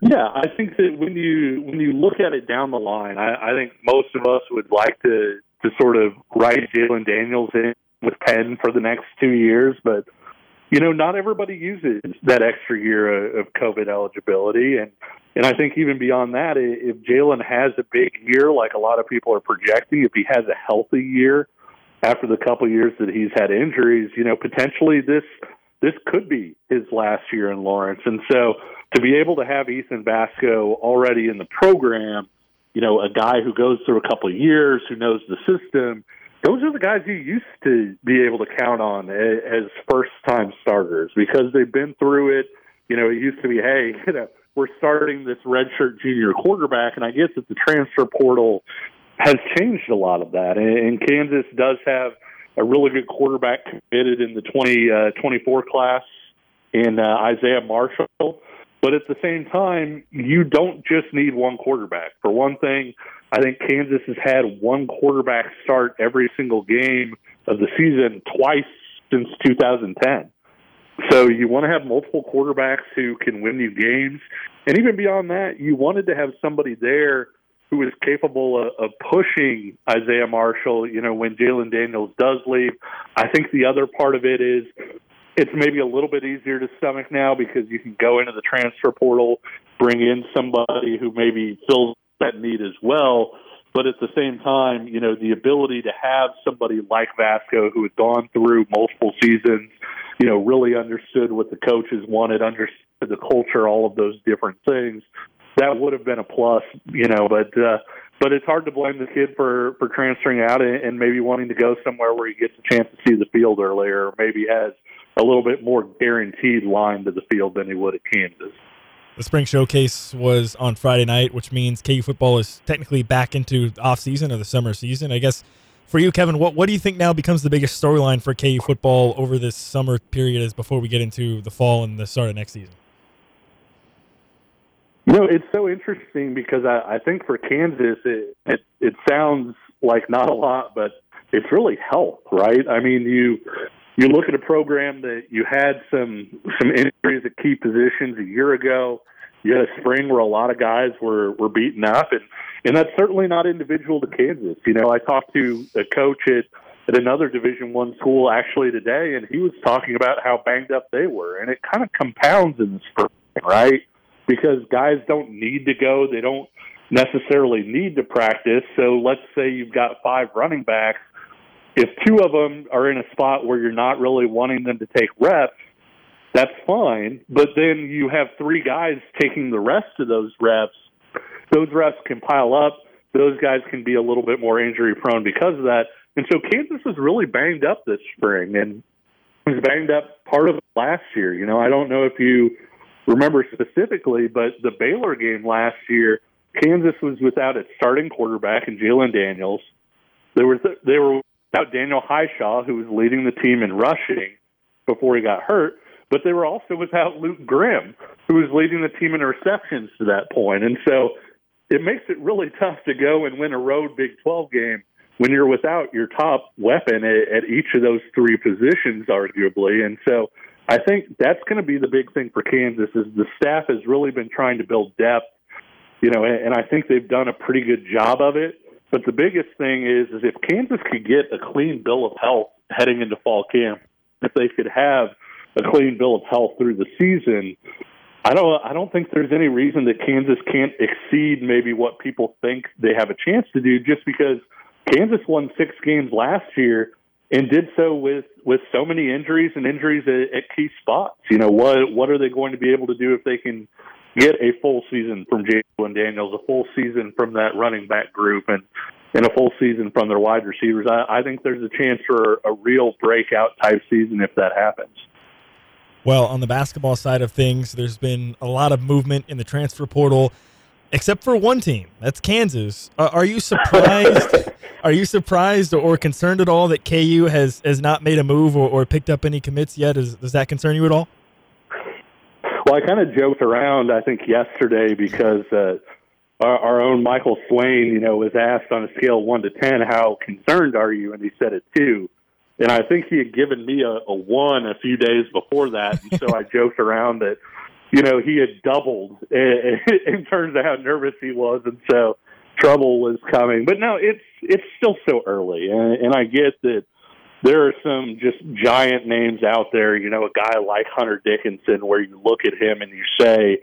Yeah, I think that when you when you look at it down the line, I, I think most of us would like to to sort of write Jalon Daniels in with Penn for the next two years, but you know, not everybody uses that extra year of, of COVID eligibility, and and I think even beyond that, if Jalon has a big year, like a lot of people are projecting, if he has a healthy year after the couple years that he's had injuries, you know, potentially this this could be his last year in Lawrence, and so to be able to have Ethan Vasko already in the program, you know, a guy who goes through a couple of years, who knows the system, those are the guys you used to be able to count on as first time starters because they've been through it. you know, it used to be, hey, (laughs) you know, we're starting this redshirt junior quarterback, and I guess that the transfer portal has changed a lot of that. And, Kansas does have a really good quarterback committed in the 2024 uh, class in uh, Isaiah Marshall. But at the same time, you don't just need one quarterback. For one thing, I think Kansas has had one quarterback start every single game of the season twice since 2010. So you want to have multiple quarterbacks who can win you games. And even beyond that, you wanted to have somebody there who is capable of, of pushing Isaiah Marshall, you know, when Jalon Daniels does leave. I think the other part of it is it's maybe a little bit easier to stomach now because you can go into the transfer portal, bring in somebody who maybe fills that need as well. But at the same time, you know, the ability to have somebody like Vasko who had gone through multiple seasons, you know, really understood what the coaches wanted, understood the culture, all of those different things, that would have been a plus, you know, but uh but it's hard to blame the kid for for transferring out and, and maybe wanting to go somewhere where he gets a chance to see the field earlier, or maybe has a little bit more guaranteed line to the field than he would at Kansas. The spring showcase was on Friday night, which means KU football is technically back into off season or the summer season. I guess for you, Kevin, what what do you think now becomes the biggest storyline for KU football over this summer period as before we get into the fall and the start of next season? You know, it's so interesting because I, I think for Kansas, it, it it sounds like not a lot, but it's really health, right? I mean, you you look at a program that you had some some injuries at key positions a year ago. You had a spring where a lot of guys were were beaten up, and and that's certainly not individual to Kansas. You know, I talked to a coach at at another Division One school actually today, and he was talking about how banged up they were, and it kind of compounds in the spring, right? Because guys don't need to go, they don't necessarily need to practice. So let's say you've got five running backs if two of them are in a spot where you're not really wanting them to take reps, that's fine. But then you have three guys taking the rest of those reps. Those reps can pile up. Those guys can be a little bit more injury prone because of that. And so Kansas was really banged up this spring and was banged up part of last year. You know, I don't know if you remember specifically, but the Baylor game last year, Kansas was without its starting quarterback and Jalon Daniels. There was they were without Daniel Hishaw, who was leading the team in rushing before he got hurt, but they were also without Luke Grimm, who was leading the team in receptions to that point. And so it makes it really tough to go and win a road Big 12 game when you're without your top weapon at, each of those three positions, arguably. And so I think that's going to be the big thing for Kansas is the staff has really been trying to build depth, you know, and I think they've done a pretty good job of it. But the biggest thing is, is if Kansas could get a clean bill of health heading into fall camp, if they could have a clean bill of health through the season, I don't, I don't think there's any reason that Kansas can't exceed maybe what people think they have a chance to do, just because Kansas won six games last year and did so with with so many injuries and injuries at, at key spots. You know what what are they going to be able to do if they can get a full season from Jalon Daniels, a full season from that running back group, and and a full season from their wide receivers. I, I think there's a chance for a real breakout type season if that happens. Well, on the basketball side of things, there's been a lot of movement in the transfer portal, except for one team. That's Kansas. Uh, are you surprised? (laughs) are you surprised or concerned at all that KU has has not made a move or, or picked up any commits yet? Is, does that concern you at all? Well, I kind of joked around, I think, yesterday because uh, our, our own Michael Swain, you know, was asked on a scale of one to ten, how concerned are you? And he said a two. And I think he had given me a, a one a few days before that. And so I (laughs) joked around that, you know, he had doubled in, (laughs) in terms of how nervous he was. And so trouble was coming. But no, it's it's still so early. And, and I get that there are some just giant names out there, you know, a guy like Hunter Dickinson, where you look at him and you say,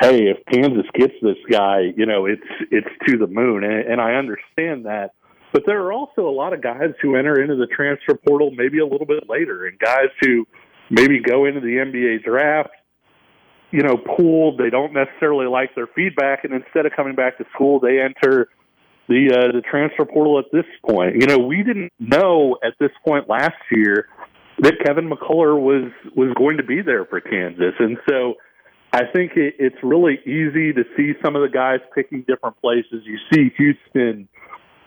hey, if Kansas gets this guy, you know, it's it's to the moon, and, and I understand that. But there are also a lot of guys who enter into the transfer portal maybe a little bit later, and guys who maybe go into the NBA draft, you know, pooled. They don't necessarily like their feedback, and instead of coming back to school, they enter the uh, the transfer portal at this point. You know, we didn't know at this point last year that Kevin McCullar was was going to be there for Kansas, and so I think it, it's really easy to see some of the guys picking different places. You see Houston,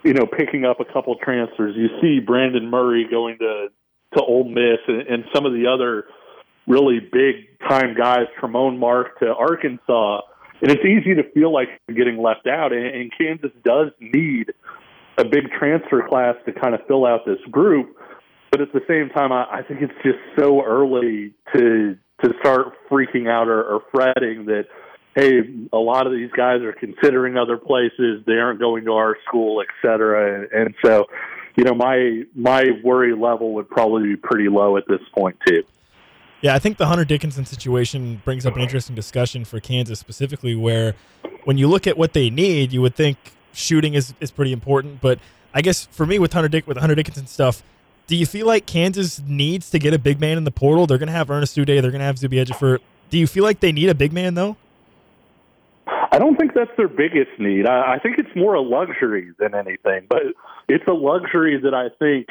you know, picking up a couple transfers. You see Brandon Murray going to to Ole Miss, and, and some of the other really big time guys, Tramon Mark to Arkansas. And it's easy to feel like you're getting left out. And, and Kansas does need a big transfer class to kind of fill out this group. But at the same time, I, I think it's just so early to to start freaking out or, or fretting that hey, a lot of these guys are considering other places. They aren't going to our school, et cetera. And, and so, you know, my my worry level would probably be pretty low at this point too. Yeah, I think the Hunter Dickinson situation brings up an interesting discussion for Kansas specifically, where when you look at what they need, you would think shooting is, is pretty important. But I guess for me with Hunter Dick with Hunter Dickinson stuff, do you feel like Kansas needs to get a big man in the portal? They're going to have Ernest Udeh. They're going to have Zuby Ejiofor. Do you feel like they need a big man though? I don't think that's their biggest need. I, I think it's more a luxury than anything, but it's a luxury that I think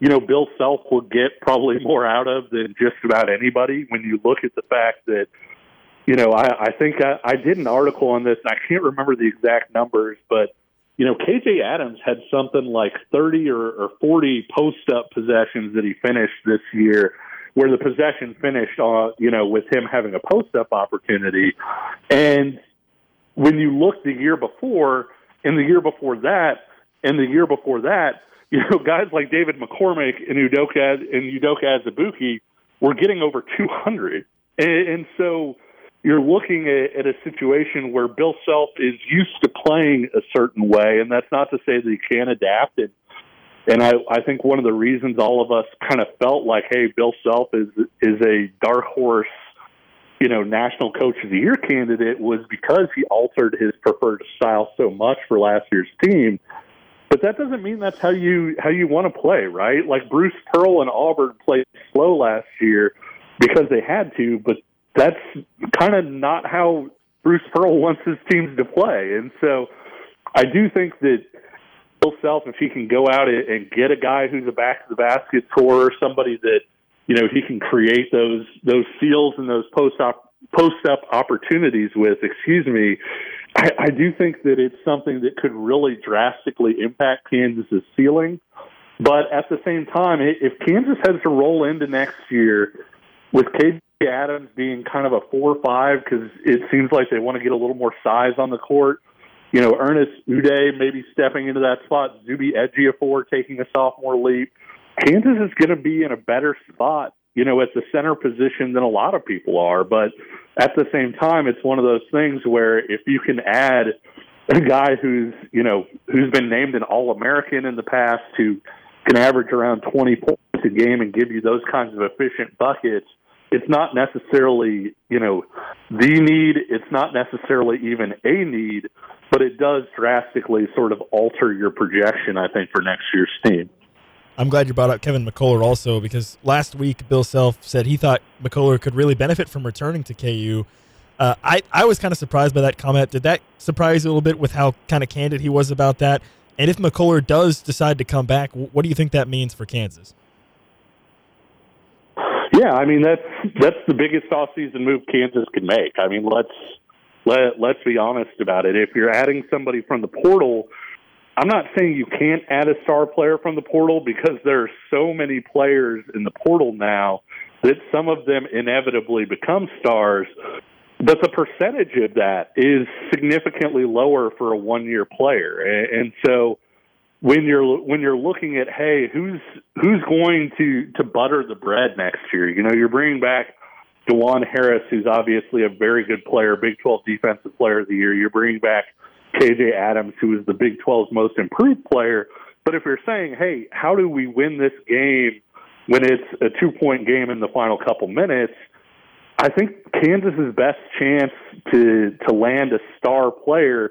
you know Bill Self will get probably more out of than just about anybody. When you look at the fact that you know I, I think I, I did an article on this. and I can't remember the exact numbers, but you know, KJ Adams had something like 30 or, or 40 post up possessions that he finished this year, where the possession finished, uh, you know, with him having a post up opportunity. And when you look the year before, and the year before that, and the year before that, (laughs) you know, guys like David McCormack and Udoka and Udoka Azubuike were getting over 200. And, and so, you're looking at, at, a situation where Bill Self is used to playing a certain way, and that's not to say that he can't adapt it. And I, I think one of the reasons all of us kind of felt like, hey, Bill Self is is a dark horse, you know, national coach of the year candidate was because he altered his preferred style so much for last year's team. But that doesn't mean that's how you how you want to play, right? Like Bruce Pearl and Auburn played slow last year because they had to, but that's kind of not how Bruce Pearl (laughs) wants his teams to play. And so I do think that Bill Self, if he can go out and get a guy who's a back to the basket scorer, somebody that you know he can create those those seals and those post op post up opportunities with, excuse me, I, I do think that it's something that could really drastically impact Kansas's ceiling. But at the same time, if Kansas has to roll into next year with KJ Adams being kind of a four or five because it seems like they want to get a little more size on the court. You know, Ernest Udeh maybe stepping into that spot, Zuby Ejiofor taking a sophomore leap. Kansas is going to be in a better spot, you know, at the center position than a lot of people are. But at the same time, it's one of those things where if you can add a guy who's, you know, who's been named an All American in the past, who can average around 20 points a game and give you those kinds of efficient buckets, it's not necessarily, you know, the need. It's not necessarily even a need, but it does drastically sort of alter your projection, I think, for next year's team. I'm glad you brought up Kevin McCullar also because last week Bill Self said he thought McCullar could really benefit from returning to KU. Uh, I, I was kind of surprised by that comment. Did that surprise you a little bit with how kind of candid he was about that? And if McCullar does decide to come back, what do you think that means for Kansas? Yeah, I mean that's that's the biggest offseason move Kansas can make. I mean, let's let let's be honest about it. If you're adding somebody from the portal, I'm not saying you can't add a star player from the portal because there are so many players in the portal now that some of them inevitably become stars. But the percentage of that is significantly lower for a one year player. And, so when you're when you're looking at hey who's who's going to to butter the bread next year you know you're bringing back Dajuan Harris who's obviously a very good player Big 12 defensive player of the year you're bringing back KJ Adams who is the Big 12's most improved player but if you're saying hey how do we win this game when it's a two point game in the final couple minutes I think Kansas's best chance to to land a star player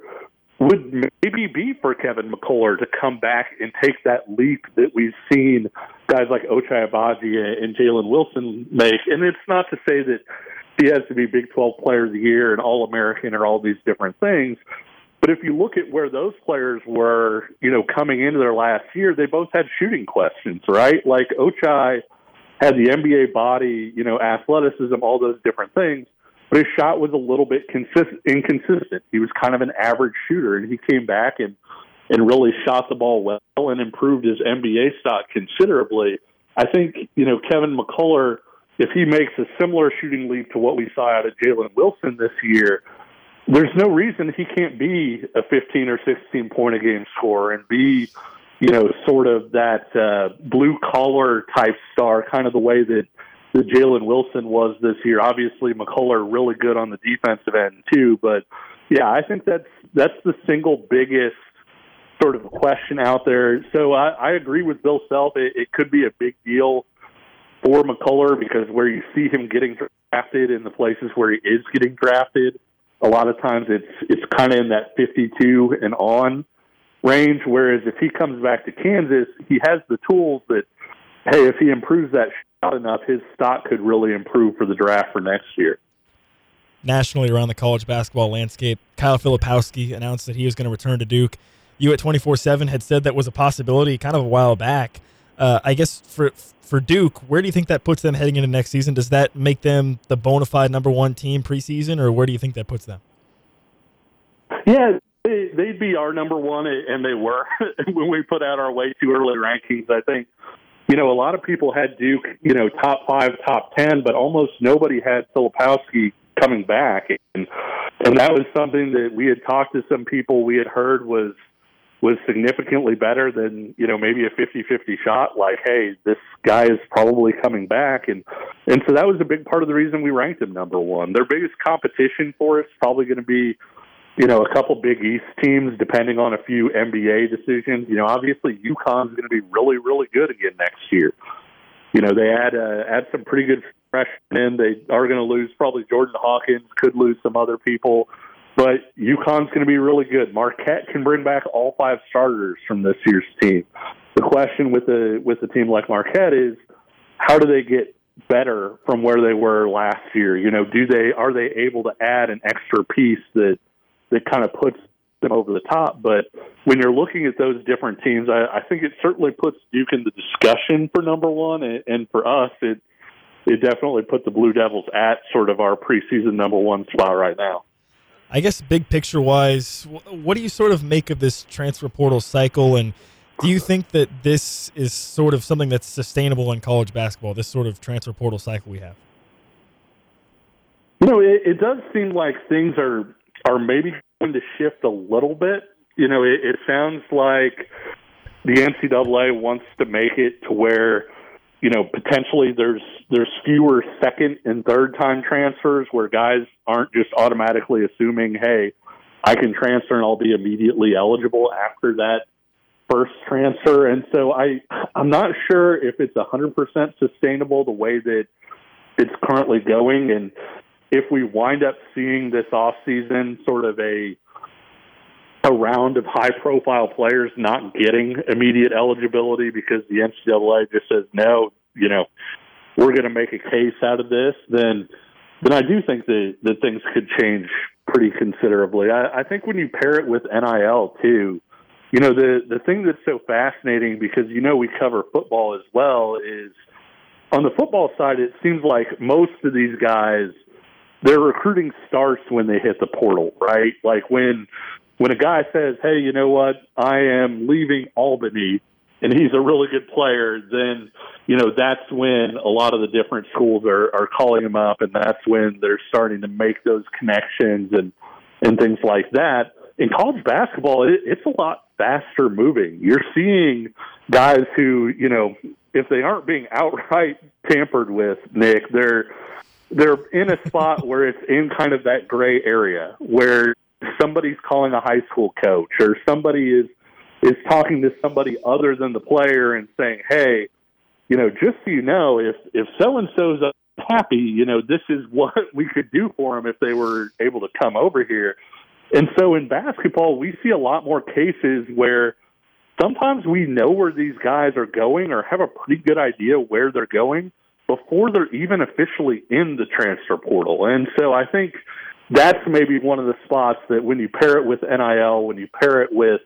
would maybe be for Kevin McCullar to come back and take that leap that we've seen guys like Ochai Agbaji and Jalen Wilson make. And it's not to say that he has to be Big 12 Player of the Year and All American or all these different things. But if you look at where those players were, you know, coming into their last year, they both had shooting questions, right? Like Ochai had the NBA body, you know, athleticism, all those different things. but his shot was a little bit consist- inconsistent. He was kind of an average shooter, and he came back and and really shot the ball well and improved his NBA stock considerably. I think you know Kevin McCullar, if he makes a similar shooting leap to what we saw out of Jalen Wilson this year, there's no reason he can't be a 15 or 16 point a game scorer and be you know sort of that uh, blue collar type star, kind of the way that that Jalen Wilson was this year. Obviously, McCullar really good on the defensive end too, but yeah, I think that's that's the single biggest sort of question out there. So I, I agree with Bill Self. It, it could be a big deal for McCullar because where you see him getting drafted in the places where he is getting drafted, a lot of times it's it's kind of in that 52 and on range. Whereas if he comes back to Kansas, he has the tools that hey, if he improves that shot enough, his stock could really improve for the draft for next year. Nationally, around the college basketball landscape, Kyle Filipowski announced that he was going to return to Duke. You at 24 7 had said that was a possibility kind of a while back. Uh, I guess for for Duke, where do you think that puts them heading into next season? Does that make them the bona fide number one team preseason, or where do you think that puts them? Yeah, they'd be our number one, and they were (laughs) when we put out our way too early rankings. I think you know, a lot of people had Duke, you know, top five, top ten, but almost nobody had Filipowski coming back, and and that was something that we had talked to some people we had heard was was significantly better than you know maybe a 50-50 shot like hey this guy is probably coming back and and so that was a big part of the reason we ranked him number one their biggest competition for us probably going to be you know, a couple Big East teams, depending on a few NBA decisions. You know, obviously UConn's going to be really, really good again next year. You know, they add uh, add some pretty good freshmen. They are going to lose probably Jordan Hawkins, could lose some other people, but UConn's going to be really good. Marquette can bring back all five starters from this year's team. The question with a with a team like Marquette is, how do they get better from where they were last year? You know, do they are they able to add an extra piece that that kind of puts them over the top. But when you're looking at those different teams, I, I think it certainly puts Duke in the discussion for number one, and, and for us, it it definitely put the Blue Devils at sort of our preseason number one spot right now. I guess big picture wise, what do you sort of make of this transfer portal cycle, and do you think that this is sort of something that's sustainable in college basketball? This sort of transfer portal cycle we have. You know, it, it does seem like things are are maybe going to shift a little bit. You know, it, it sounds like the NCAA wants to make it to where you know potentially there's there's fewer second and third time transfers where guys aren't just automatically assuming, hey, I can transfer and I'll be immediately eligible after that first transfer. And so I I'm not sure if it's a hundred percent sustainable the way that it's currently going and if we wind up seeing this off season sort of a a round of high profile players not getting immediate eligibility because the NCAA just says no, you know, we're going to make a case out of this, then then I do think that that things could change pretty considerably. I, I think when you pair it with NIL too, you know, the the thing that's so fascinating because you know we cover football as well is on the football side, it seems like most of these guys their recruiting starts when they hit the portal, right? Like when when a guy says, "Hey, you know what? I am leaving Albany." And he's a really good player, then you know that's when a lot of the different schools are, are calling him up, and that's when they're starting to make those connections and and things like that. In college basketball, it, it's a lot faster moving. You're seeing guys who, you know, if they aren't being outright tampered with, Nick, they're they're in a spot where it's in kind of that gray area where somebody's calling a high school coach or somebody is is talking to somebody other than the player and saying, "Hey, you know, just so you know, if if so and so's happy, you know, this is what we could do for them if they were able to come over here." And so in basketball, we see a lot more cases where sometimes we know where these guys are going or have a pretty good idea where they're going before they're even officially in the transfer portal. And so I think that's maybe one of the spots that when you pair it with NIL, when you pair it with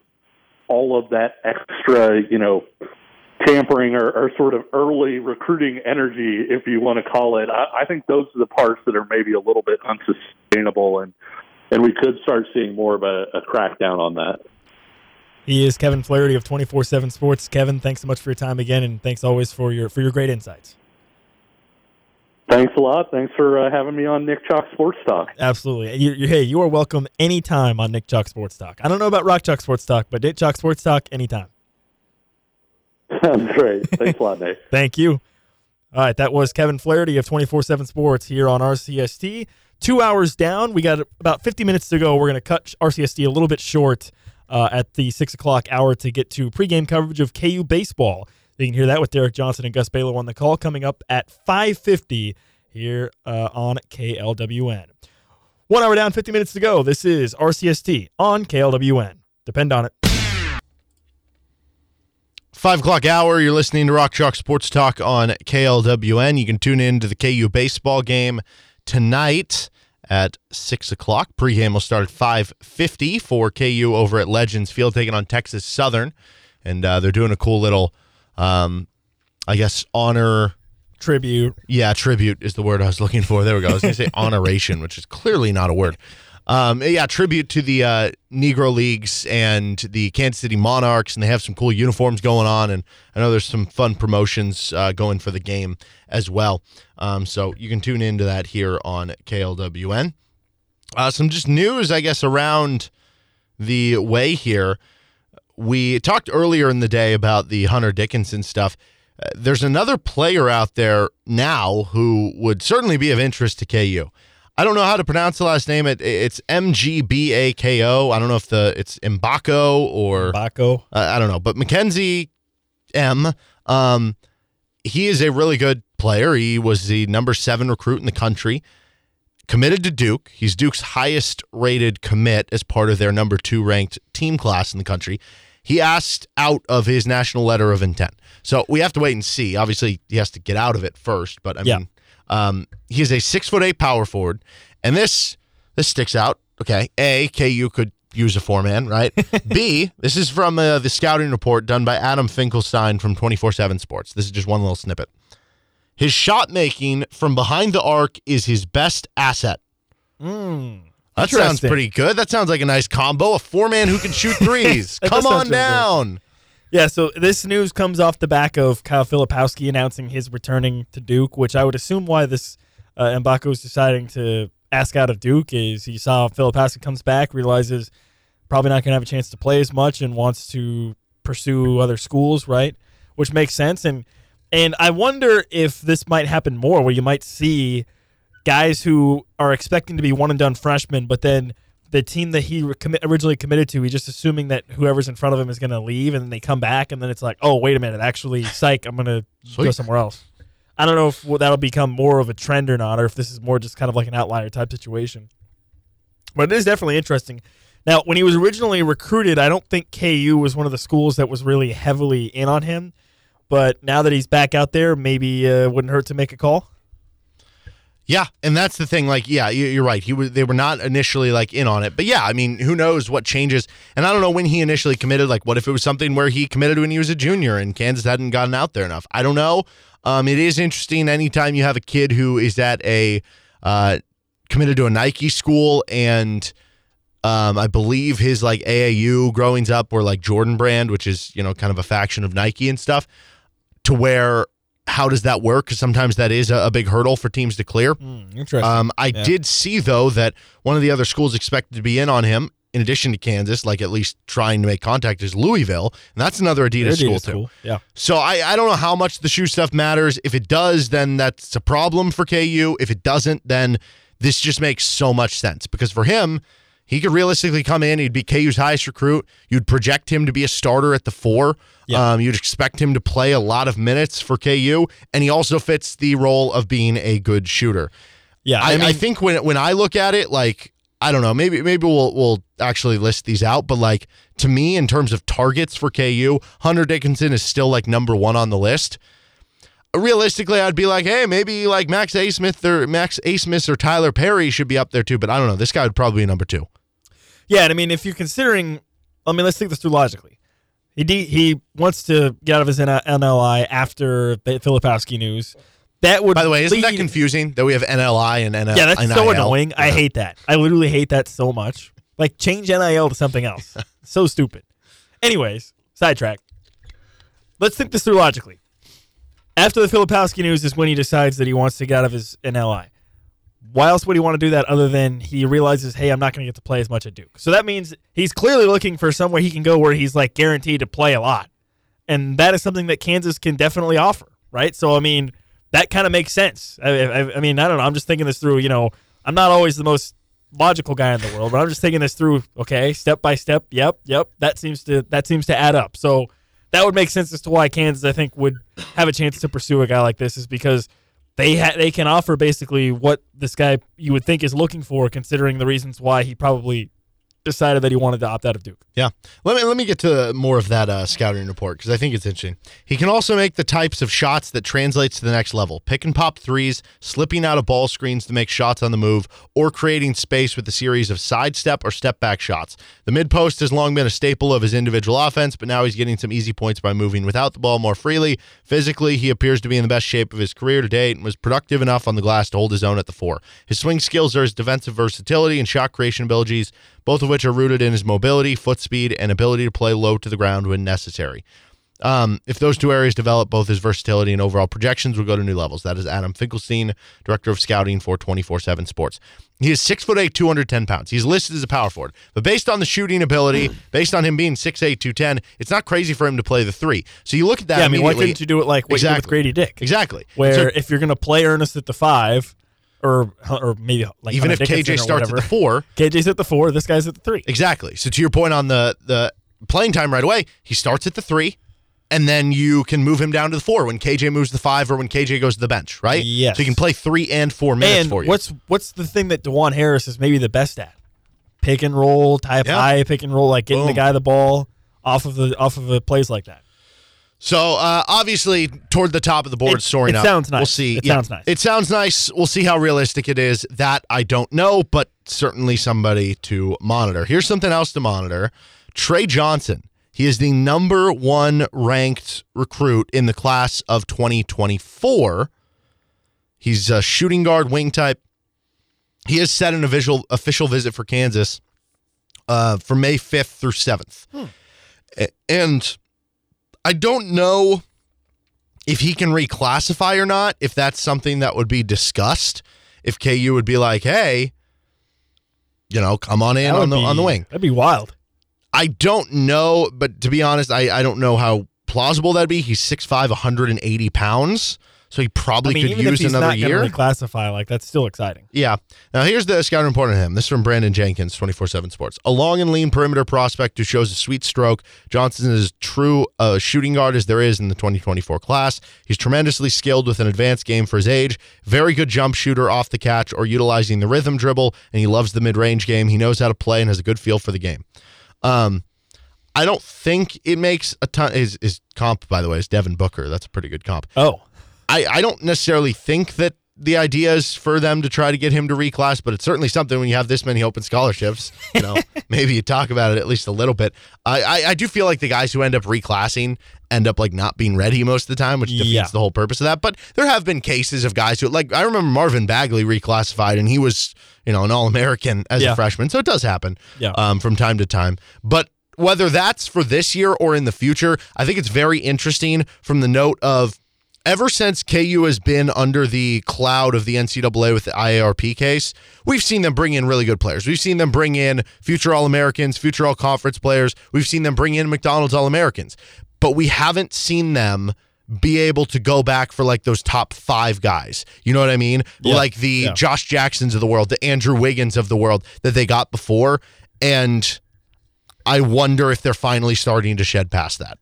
all of that extra, you know, tampering or, or sort of early recruiting energy, if you want to call it. I, I think those are the parts that are maybe a little bit unsustainable, and and we could start seeing more of a, a crackdown on that. He is Kevin Flaherty of 24/7 Sports. Kevin, thanks so much for your time again, and thanks always for your for your great insights. Thanks a lot. Thanks for uh, having me on Nick Chalk Sports Talk. Absolutely. You, you, hey, you are welcome anytime on Nick Chalk Sports Talk. I don't know about Rock Chalk Sports Talk, but Nick Chalk Sports Talk anytime. Sounds (laughs) great. Thanks a lot, Nate. (laughs) Thank you. All right, that was Kevin Flaherty of 24/7 Sports here on RCST. Two hours down. We got about 50 minutes to go. We're going to cut RCST a little bit short uh, at the six o'clock hour to get to pregame coverage of KU baseball. You can hear that with Derek Johnson and Gus Baylor on the call coming up at 5:50 here uh, on KLWN. One hour down, 50 minutes to go. This is RCST on KLWN. Depend on it. Five o'clock hour, you're listening to Rock Chalk Sports Talk on KLWN. You can tune in to the KU baseball game tonight at six o'clock. Pregame will start at five fifty for KU over at Legends Field, taking on Texas Southern, and uh, they're doing a cool little, um, I guess, honor Tribute. Yeah, tribute is the word I was looking for. There we go. I was going to say (laughs) honoration, which is clearly not a word. Um, yeah, tribute to the uh, Negro Leagues and the Kansas City Monarchs, and they have some cool uniforms going on. And I know there's some fun promotions uh, going for the game as well. Um, so you can tune into that here on KLWN. Uh, some just news, I guess, around the way here. We talked earlier in the day about the Hunter Dickinson stuff. Uh, there's another player out there now who would certainly be of interest to KU. I don't know how to pronounce the last name. It it's M G B A K O. I don't know if the it's Mbako or Baco. uh, I don't know, but Mackenzie M. Um, he is a really good player. He was the number seven recruit in the country. Committed to Duke. He's Duke's highest rated commit as part of their number two ranked team class in the country. He asked out of his national letter of intent. So we have to wait and see. Obviously, he has to get out of it first. But I Yeah. mean, um, he is a six foot eight power forward, and this this sticks out. Okay, a KU could use a four man, right? (laughs) B this is from uh, the scouting report done by Adam Finkelstein from twenty four seven Sports. This is just one little snippet. His shot making from behind the arc is his best asset. That sounds pretty good. That sounds like a nice combo. A four man who can shoot (laughs) threes. Come on down. Yeah, so this news comes off the back of Kyle Filipowski announcing his returning to Duke, which I would assume why this uh, Mbako is deciding to ask out of Duke is he saw Filipowski comes back, realizes probably not going to have a chance to play as much, and wants to pursue other schools, right? Which makes sense, and and I wonder if this might happen more, where you might see guys who are expecting to be one and done freshmen, but then the team that he re- commi- originally committed to, he's just assuming that whoever's in front of him is going to leave, and then they come back, and then it's like, oh, wait a minute, actually, psych, I'm going to go somewhere else. I don't know if that'll become more of a trend or not, or if this is more just kind of like an outlier type situation. But it is definitely interesting. Now, when he was originally recruited, I don't think KU was one of the schools that was really heavily in on him. But now that he's back out there, maybe uh, wouldn't hurt to make a call. Yeah, and that's the thing. Like, yeah, you- you're right. He was. They were not initially like in on it, but yeah, I mean, who knows what changes? And I don't know when he initially committed. Like, what if it was something where he committed when he was a junior and Kansas hadn't gotten out there enough? I don't know. Um, it is interesting anytime you have a kid who is at a uh, committed to a Nike school and. Um, I believe his like AAU growing up were like Jordan Brand, which is you know kind of a faction of Nike and stuff. To where how does that work? Because sometimes that is a, a big hurdle for teams to clear. Interesting. Um, I Yeah. did see though that one of the other schools expected to be in on him, in addition to Kansas, like at least trying to make contact, is Louisville, and that's another Adidas, Their school Adidas too. Yeah. So I, I don't know how much the shoe stuff matters. If it does, then that's a problem for KU. If it doesn't, then this just makes so much sense because for him, he could realistically come in. He'd be KU's highest recruit. You'd project him to be a starter at the four. Yeah. Um, you'd expect him to play a lot of minutes for KU, and he also fits the role of being a good shooter. Yeah. I, I, mean, think when when I look at it, like I don't know, maybe maybe we'll we'll actually list these out, but like to me, in terms of targets for KU, Hunter Dickinson is still like number one on the list. Realistically, I'd be like, hey, maybe like Max A. Smith or Max A. Smith or Tyler Perry should be up there too, but I don't know. This guy would probably be number two. Yeah, and I mean, if you're considering, I mean, let's think this through logically. He de- he wants to get out of his N- NLI after the Filipowski news. That would By the way, isn't that confusing that we have NLI and NL? Yeah, that's so NIL? annoying. I hate that. I literally hate that so much. Like change NIL to something else. (laughs) so stupid. Anyways, sidetrack. Let's think this through logically. After the Filipowski news is when he decides that he wants to get out of his NLI. Why else would he want to do that other than he realizes, hey, I'm not going to get to play as much at Duke? So that means he's clearly looking for somewhere he can go where he's like guaranteed to play a lot. And that is something that Kansas can definitely offer, right? So, I mean, that kind of makes sense. I, I, I mean, I don't know. I'm just thinking this through. You know, I'm not always the most logical guy in the world, but I'm just thinking this through. Okay, step by step. Yep, yep. That seems to that seems to add up. So that would make sense as to why Kansas, I think, would have a chance to pursue a guy like this, is because they ha- they can offer basically what this guy you would think is looking for, considering the reasons why he probably decided that he wanted to opt out of Duke. Yeah. Let me let me get to more of that uh, scouting report because I think it's interesting. He can also make the types of shots that translates to the next level: pick and pop threes, slipping out of ball screens to make shots on the move, or creating space with a series of sidestep or step back shots. The mid post has long been a staple of his individual offense, but now he's getting some easy points by moving without the ball more freely. Physically, he appears to be in the best shape of his career to date and was productive enough on the glass to hold his own at the four. His swing skills are his defensive versatility and shot creation abilities, both of which are rooted in his mobility, foot speed, and ability to play low to the ground when necessary. Um, if those two areas develop, both his versatility and overall projections will go to new levels. That is Adam Finkelstein, director of scouting for 24 7 Sports. He is six foot eight, 210 pounds. He's listed as a power forward, but based on the shooting ability, based on him being 6'8, 210, it's not crazy for him to play the three. So you look at that. yeah, I mean, why couldn't you do it like what you did with Grady Dick? Exactly. Where So if you're going to play Ernest at the five, or or maybe like even if KJ starts whatever, at the four, KJ's at the four, this guy's at the three. Exactly. So to your point on the the playing time right away, he starts at the three, and then you can move him down to the four when KJ moves to the five or when KJ goes to the bench, right? Yes. So he can play three and four minutes And for you. what's what's the thing that Dajuan Harris is maybe the best at? Pick and roll, type Yeah. high, pick and roll, like getting the guy the ball off of the off of the plays like that. So uh, obviously toward the top of the board, It- soaring it up. sounds nice. We'll see. It sounds nice. It sounds nice. We'll see how realistic it is. That I don't know, but certainly somebody to monitor. Here's something else to monitor. Tre Johnson. He is the number one ranked recruit in the class of 2024. He's a shooting guard, wing type. He has set an official official visit for Kansas uh, for May 5th through 7th. A- And I don't know if he can reclassify or not, if that's something that would be discussed. If KU would be like, hey, you know, come on in on the on the wing. That'd be wild. I don't know, but to be honest, I, I don't know how plausible that'd be. He's 6'5, 180 pounds. So he probably I mean, could use another not year. to like that's still exciting. Yeah. Now here's the scouting report on him. This is from Brandon Jenkins, 24-7 Sports. A long and lean perimeter prospect who shows a sweet stroke. Johnson is as true a shooting guard as there is in the 2024 class. He's tremendously skilled with an advanced game for his age. Very good jump shooter off the catch or utilizing the rhythm dribble, and he loves the mid-range game. He knows how to play and has a good feel for the game. Um, I don't think it makes a ton. His, his comp, by the way, is Devin Booker. That's a pretty good comp. Oh, I, I don't necessarily think that the idea is for them to try to get him to reclass, but it's certainly something when you have this many open scholarships. You know, (laughs) maybe you talk about it at least a little bit. I, I I do feel like the guys who end up reclassing end up like not being ready most of the time, which defeats Yeah. the whole purpose of that. But there have been cases of guys who like I remember Marvin Bagley reclassified and he was you know an All American as Yeah. a freshman, so it does happen Yeah. um, from time to time. But whether that's for this year or in the future, I think it's very interesting from the note of ever since KU has been under the cloud of the NCAA with the IARP case, we've seen them bring in really good players. We've seen them bring in future All Americans, future All Conference players. We've seen them bring in McDonald's All Americans, but we haven't seen them be able to go back for like those top five guys. You know what I mean? Yeah. Like the Yeah. Josh Jacksons of the world, the Andrew Wiggins of the world that they got before. And I wonder if they're finally starting to shed past that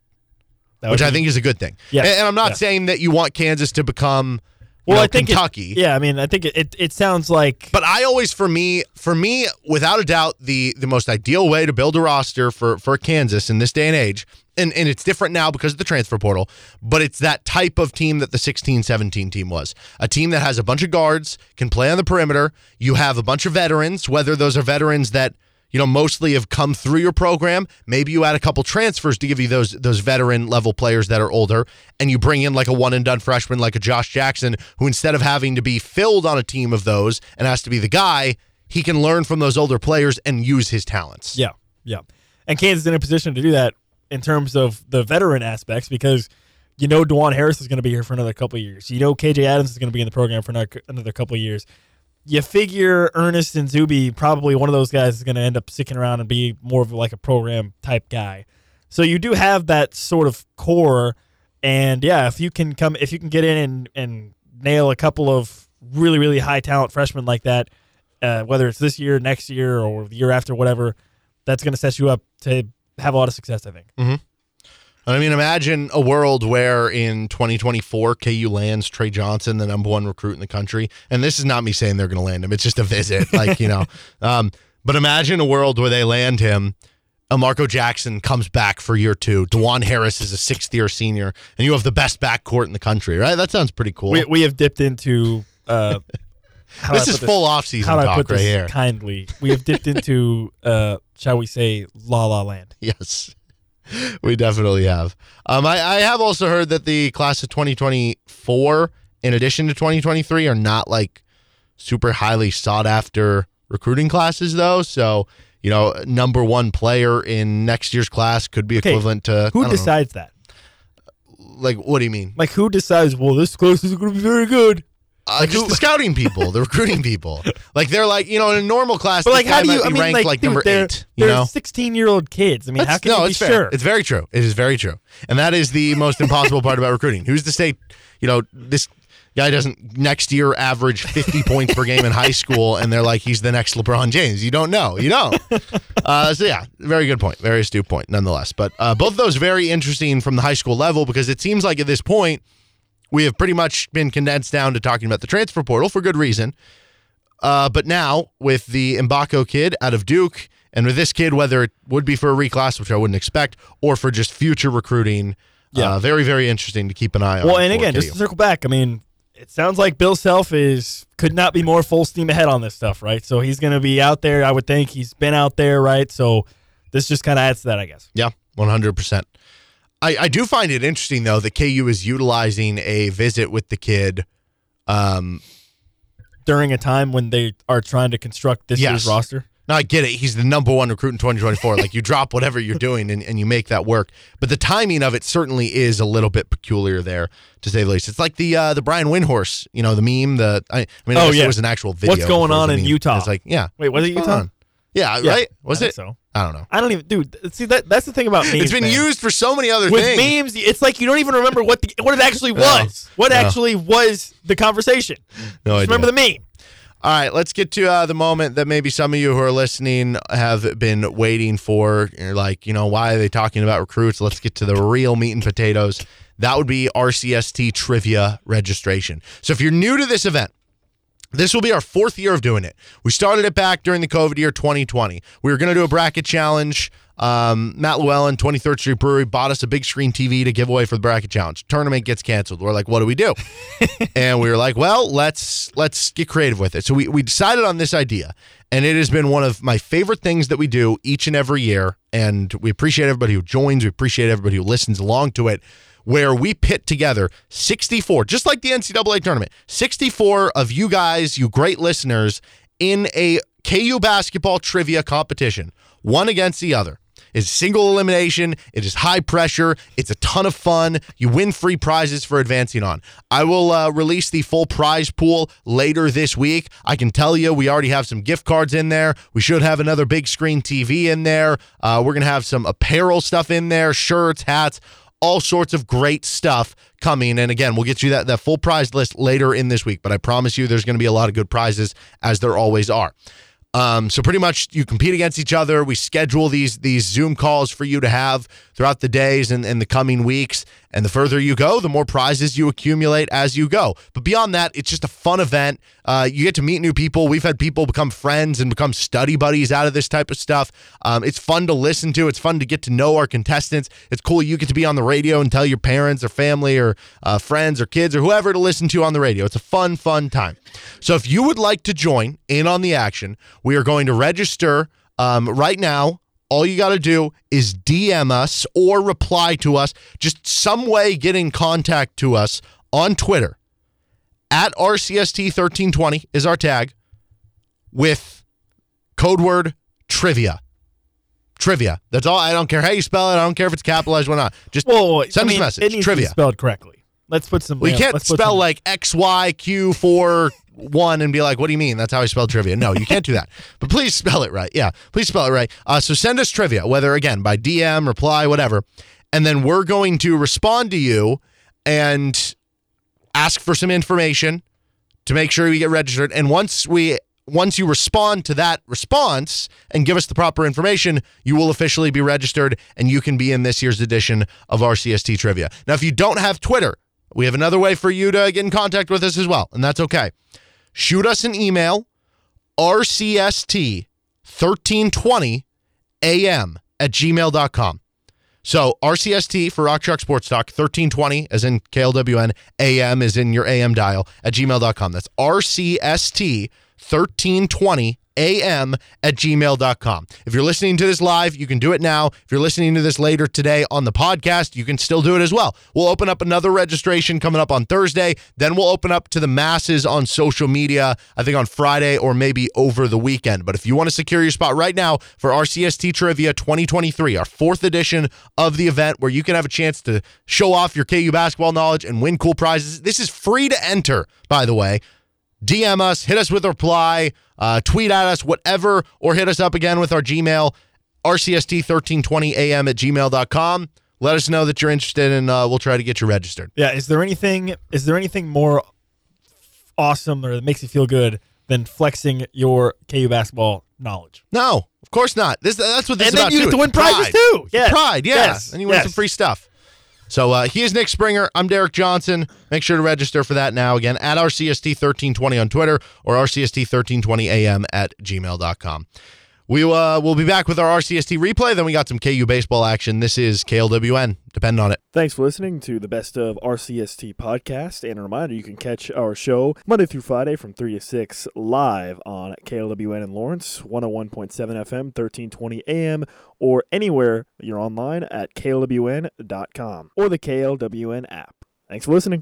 that which I be- think is a good thing. Yeah, And, and I'm not yes. saying that you want Kansas to become Well, know, I think it- Kentucky. yeah, I mean, I think it, it, it sounds like But I always, for me, for me, without a doubt, the the most ideal way to build a roster for for Kansas in this day and age, and, and it's different now because of the transfer portal, but it's that type of team that the 16-17 team was. A team that has a bunch of guards, can play on the perimeter. You have a bunch of veterans, whether those are veterans that you know, mostly have come through your program. Maybe you add a couple transfers to give you those those veteran level players that are older, and you bring in like a one and done freshman like a Josh Jackson, who instead of having to be filled on a team of those and has to be the guy, he can learn from those older players and use his talents. Yeah, yeah. And Kansas is in a position to do that in terms of the veteran aspects because you know Dajuan Harris is going to be here for another couple years. You know KJ Adams is going to be in the program for another, another couple years you figure Ernest and Zuby probably one of those guys is going to end up sticking around and be more of like a program type guy. So you do have that sort of core, and yeah, if you can come, if you can get in and and nail a couple of really really high talent freshmen like that, uh, whether it's this year, next year, or the year after, whatever, that's going to set you up to have a lot of success. I think. Mm-hmm. I mean, imagine a world where in 2024 KU lands Tre Johnson, the number one recruit in the country. And this is not me saying they're going to land him; it's just a visit, (laughs) like you know. Um, but imagine a world where they land him. Elmarko Jackson comes back for year two. Dajuan Harris is a sixth year senior, and you have the best backcourt in the country, right? That sounds pretty cool. We, we have dipped into. Uh, (laughs) this is full off season talk I put right this here. Kindly, we have dipped into, uh, shall we say, La La Land. (laughs) Yes. (laughs) we definitely have. Um, I, I have also heard that the class of 2024, in addition to 2023, are not like super highly sought after recruiting classes, though. So, you know, number one player in next year's class could be Okay, equivalent to. Who don't know, decides that? like, what do you mean? Like, who decides? Well, this class is going to be very good. Uh, just the scouting people, the (laughs) recruiting people. Like, they're like, you know, in a normal class, But like, how do you? I mean, ranked like, like, dude, number they're, eight. You they're know, sixteen-year-old kids. I mean, how can no, you be it's fair. sure? It's very true. It is very true, and that is the most impossible part about recruiting. Who's to say, you know, this guy doesn't next year average fifty points per game in high school, and they're like he's the next LeBron James. You don't know. You don't. Uh, so yeah, very good point. Very astute point, nonetheless. But uh, both of those very interesting from the high school level because it seems like at this point we have pretty much been condensed down to talking about the transfer portal for good reason. Uh, but now with the Mgbako kid out of Duke, and with this kid, whether it would be for a reclass, which I wouldn't expect, or for just future recruiting, Yeah. uh, very very interesting to keep an eye on. well, and again, KU. just to circle back, I mean, it sounds like Bill Self is could not be more full steam ahead on this stuff, right? So he's going to be out there. I would think he's been out there, right? So this just kind of adds to that, I guess. Yeah, one hundred percent. I I do find it interesting though that KU is utilizing a visit with the kid. Um, During a time when they are trying to construct this Yes. year's roster. Now I get it. He's the number one recruit in 2024. like you drop whatever you're doing and, and you make that work. But the timing of it certainly is a little bit peculiar there, to say the least. It's like the uh, the Brian Windhorst, you know, the meme. The I, I mean, I Oh, yeah. it was an actual video. What's going it on in meme. Utah? It's like, yeah. Wait, was it What's going Utah? on? Yeah, Yeah, right. Was I it? so. I don't know. I don't even, dude. See that that's the thing about memes. It's been man. used for so many other with things. memes. It's like you don't even remember what the what it actually No. was. What No. actually was the conversation? No Just idea. remember the meme. All right, let's get to uh, the moment that maybe some of you who are listening have been waiting for. You're like, you know, why are they talking about recruits? Let's get to the real meat and potatoes. That would be RCST trivia registration. So if you're new to this event, this will be our fourth year of doing it. We started it back during the COVID year 2020. We were going to do a bracket challenge. Um, Matt Llewellyn, 23rd Street Brewery, bought us a big screen TV to give away for the bracket challenge. Tournament gets canceled. We're like, what do we do? (laughs) and we were like, well, let's let's get creative with it. So we, we decided on this idea, and it has been one of my favorite things that we do each and every year. And we appreciate everybody who joins. We appreciate everybody who listens along to it. Where we pit together 64, just like the NCAA tournament, 64 of you guys, you great listeners, in a KU basketball trivia competition, one against the other. It's single elimination. It is high pressure. It's a ton of fun. You win free prizes for advancing on. I will uh, release the full prize pool later this week. I can tell you, we already have some gift cards in there. We should have another big screen TV in there. Uh, we're going to have some apparel stuff in there shirts, hats, all sorts of great stuff coming. And again, we'll get you that, that full prize list later in this week. But I promise you, there's going to be a lot of good prizes, as there always are. Um, so pretty much you compete against each other. We schedule these these Zoom calls for you to have throughout the days and, and the coming weeks. And the further you go, the more prizes you accumulate as you go. But beyond that, it's just a fun event. Uh, you get to meet new people. We've had people become friends and become study buddies out of this type of stuff. Um, it's fun to listen to. It's fun to get to know our contestants. It's cool. You get to be on the radio and tell your parents or family or uh, friends or kids or whoever to listen to on the radio. It's a fun, fun time. So if you would like to join in on the action, we are going to register Um, right now, all you got to do is DM us or reply to us. Just some way get in contact to us on Twitter at RCST1320 is our tag with code word trivia. Trivia. That's all. I don't care how you spell it. I don't care if it's capitalized or not. Just Well, send I us mean, a message. It needs trivia. spelled correctly. Let's put some. We yeah, can't spell some- like X Y Q four one and be like, "What do you mean?" That's how I spell trivia. No, you can't do that. (laughs) But please spell it right. Yeah, please spell it right. Uh, so send us trivia, whether again by DM, reply, whatever, and then we're going to respond to you and ask for some information to make sure we get registered. And once we once you respond to that response and give us the proper information, you will officially be registered and you can be in this year's edition of RCST Trivia. Now, if you don't have Twitter, we have another way for you to get in contact with us as well, and that's okay. Shoot us an email, rcst1320 am at gmail.com. So RCST for Rock Chalk Sports Talk, 1320 as in KLWN, AM is in your AM dial at gmail.com. That's RCST 1320 AM at gmail.com. If you're listening to this live, you can do it now. If you're listening to this later today on the podcast, you can still do it as well. We'll open up another registration coming up on Thursday. Then we'll open up to the masses on social media, I think on Friday or maybe over the weekend. But if you want to secure your spot right now for RCST Trivia 2023, our fourth edition of the event where you can have a chance to show off your KU basketball knowledge and win cool prizes. This is free to enter, by the way. DM us, hit us with a reply, uh, tweet at us, whatever, or hit us up again with our Gmail, rcst1320am at gmail.com. Let us know that you're interested and uh, we'll try to get you registered. Yeah. Is there anything? Is there anything more awesome or that makes you feel good than flexing your KU basketball knowledge? No, of course not. This That's what this And is then about you too. get to win pride. prizes too. Yes. Pride, yeah. Yes. And you win Yes. some free stuff. So uh, he is Nick Springer. I'm Derek Johnson. Make sure to register for that now. Again, at RCST1320 on Twitter or RCST1320am at gmail.com. We uh, will be back with our RCST replay. Then we got some KU baseball action. This is KLWN. Depend on it. Thanks for listening to the Best of RCST podcast. And a reminder, you can catch our show Monday through Friday from 3 to 6 live on KLWN in Lawrence, 101.7 FM, 1320 AM, or anywhere you're online at klwn.com or the KLWN app. Thanks for listening.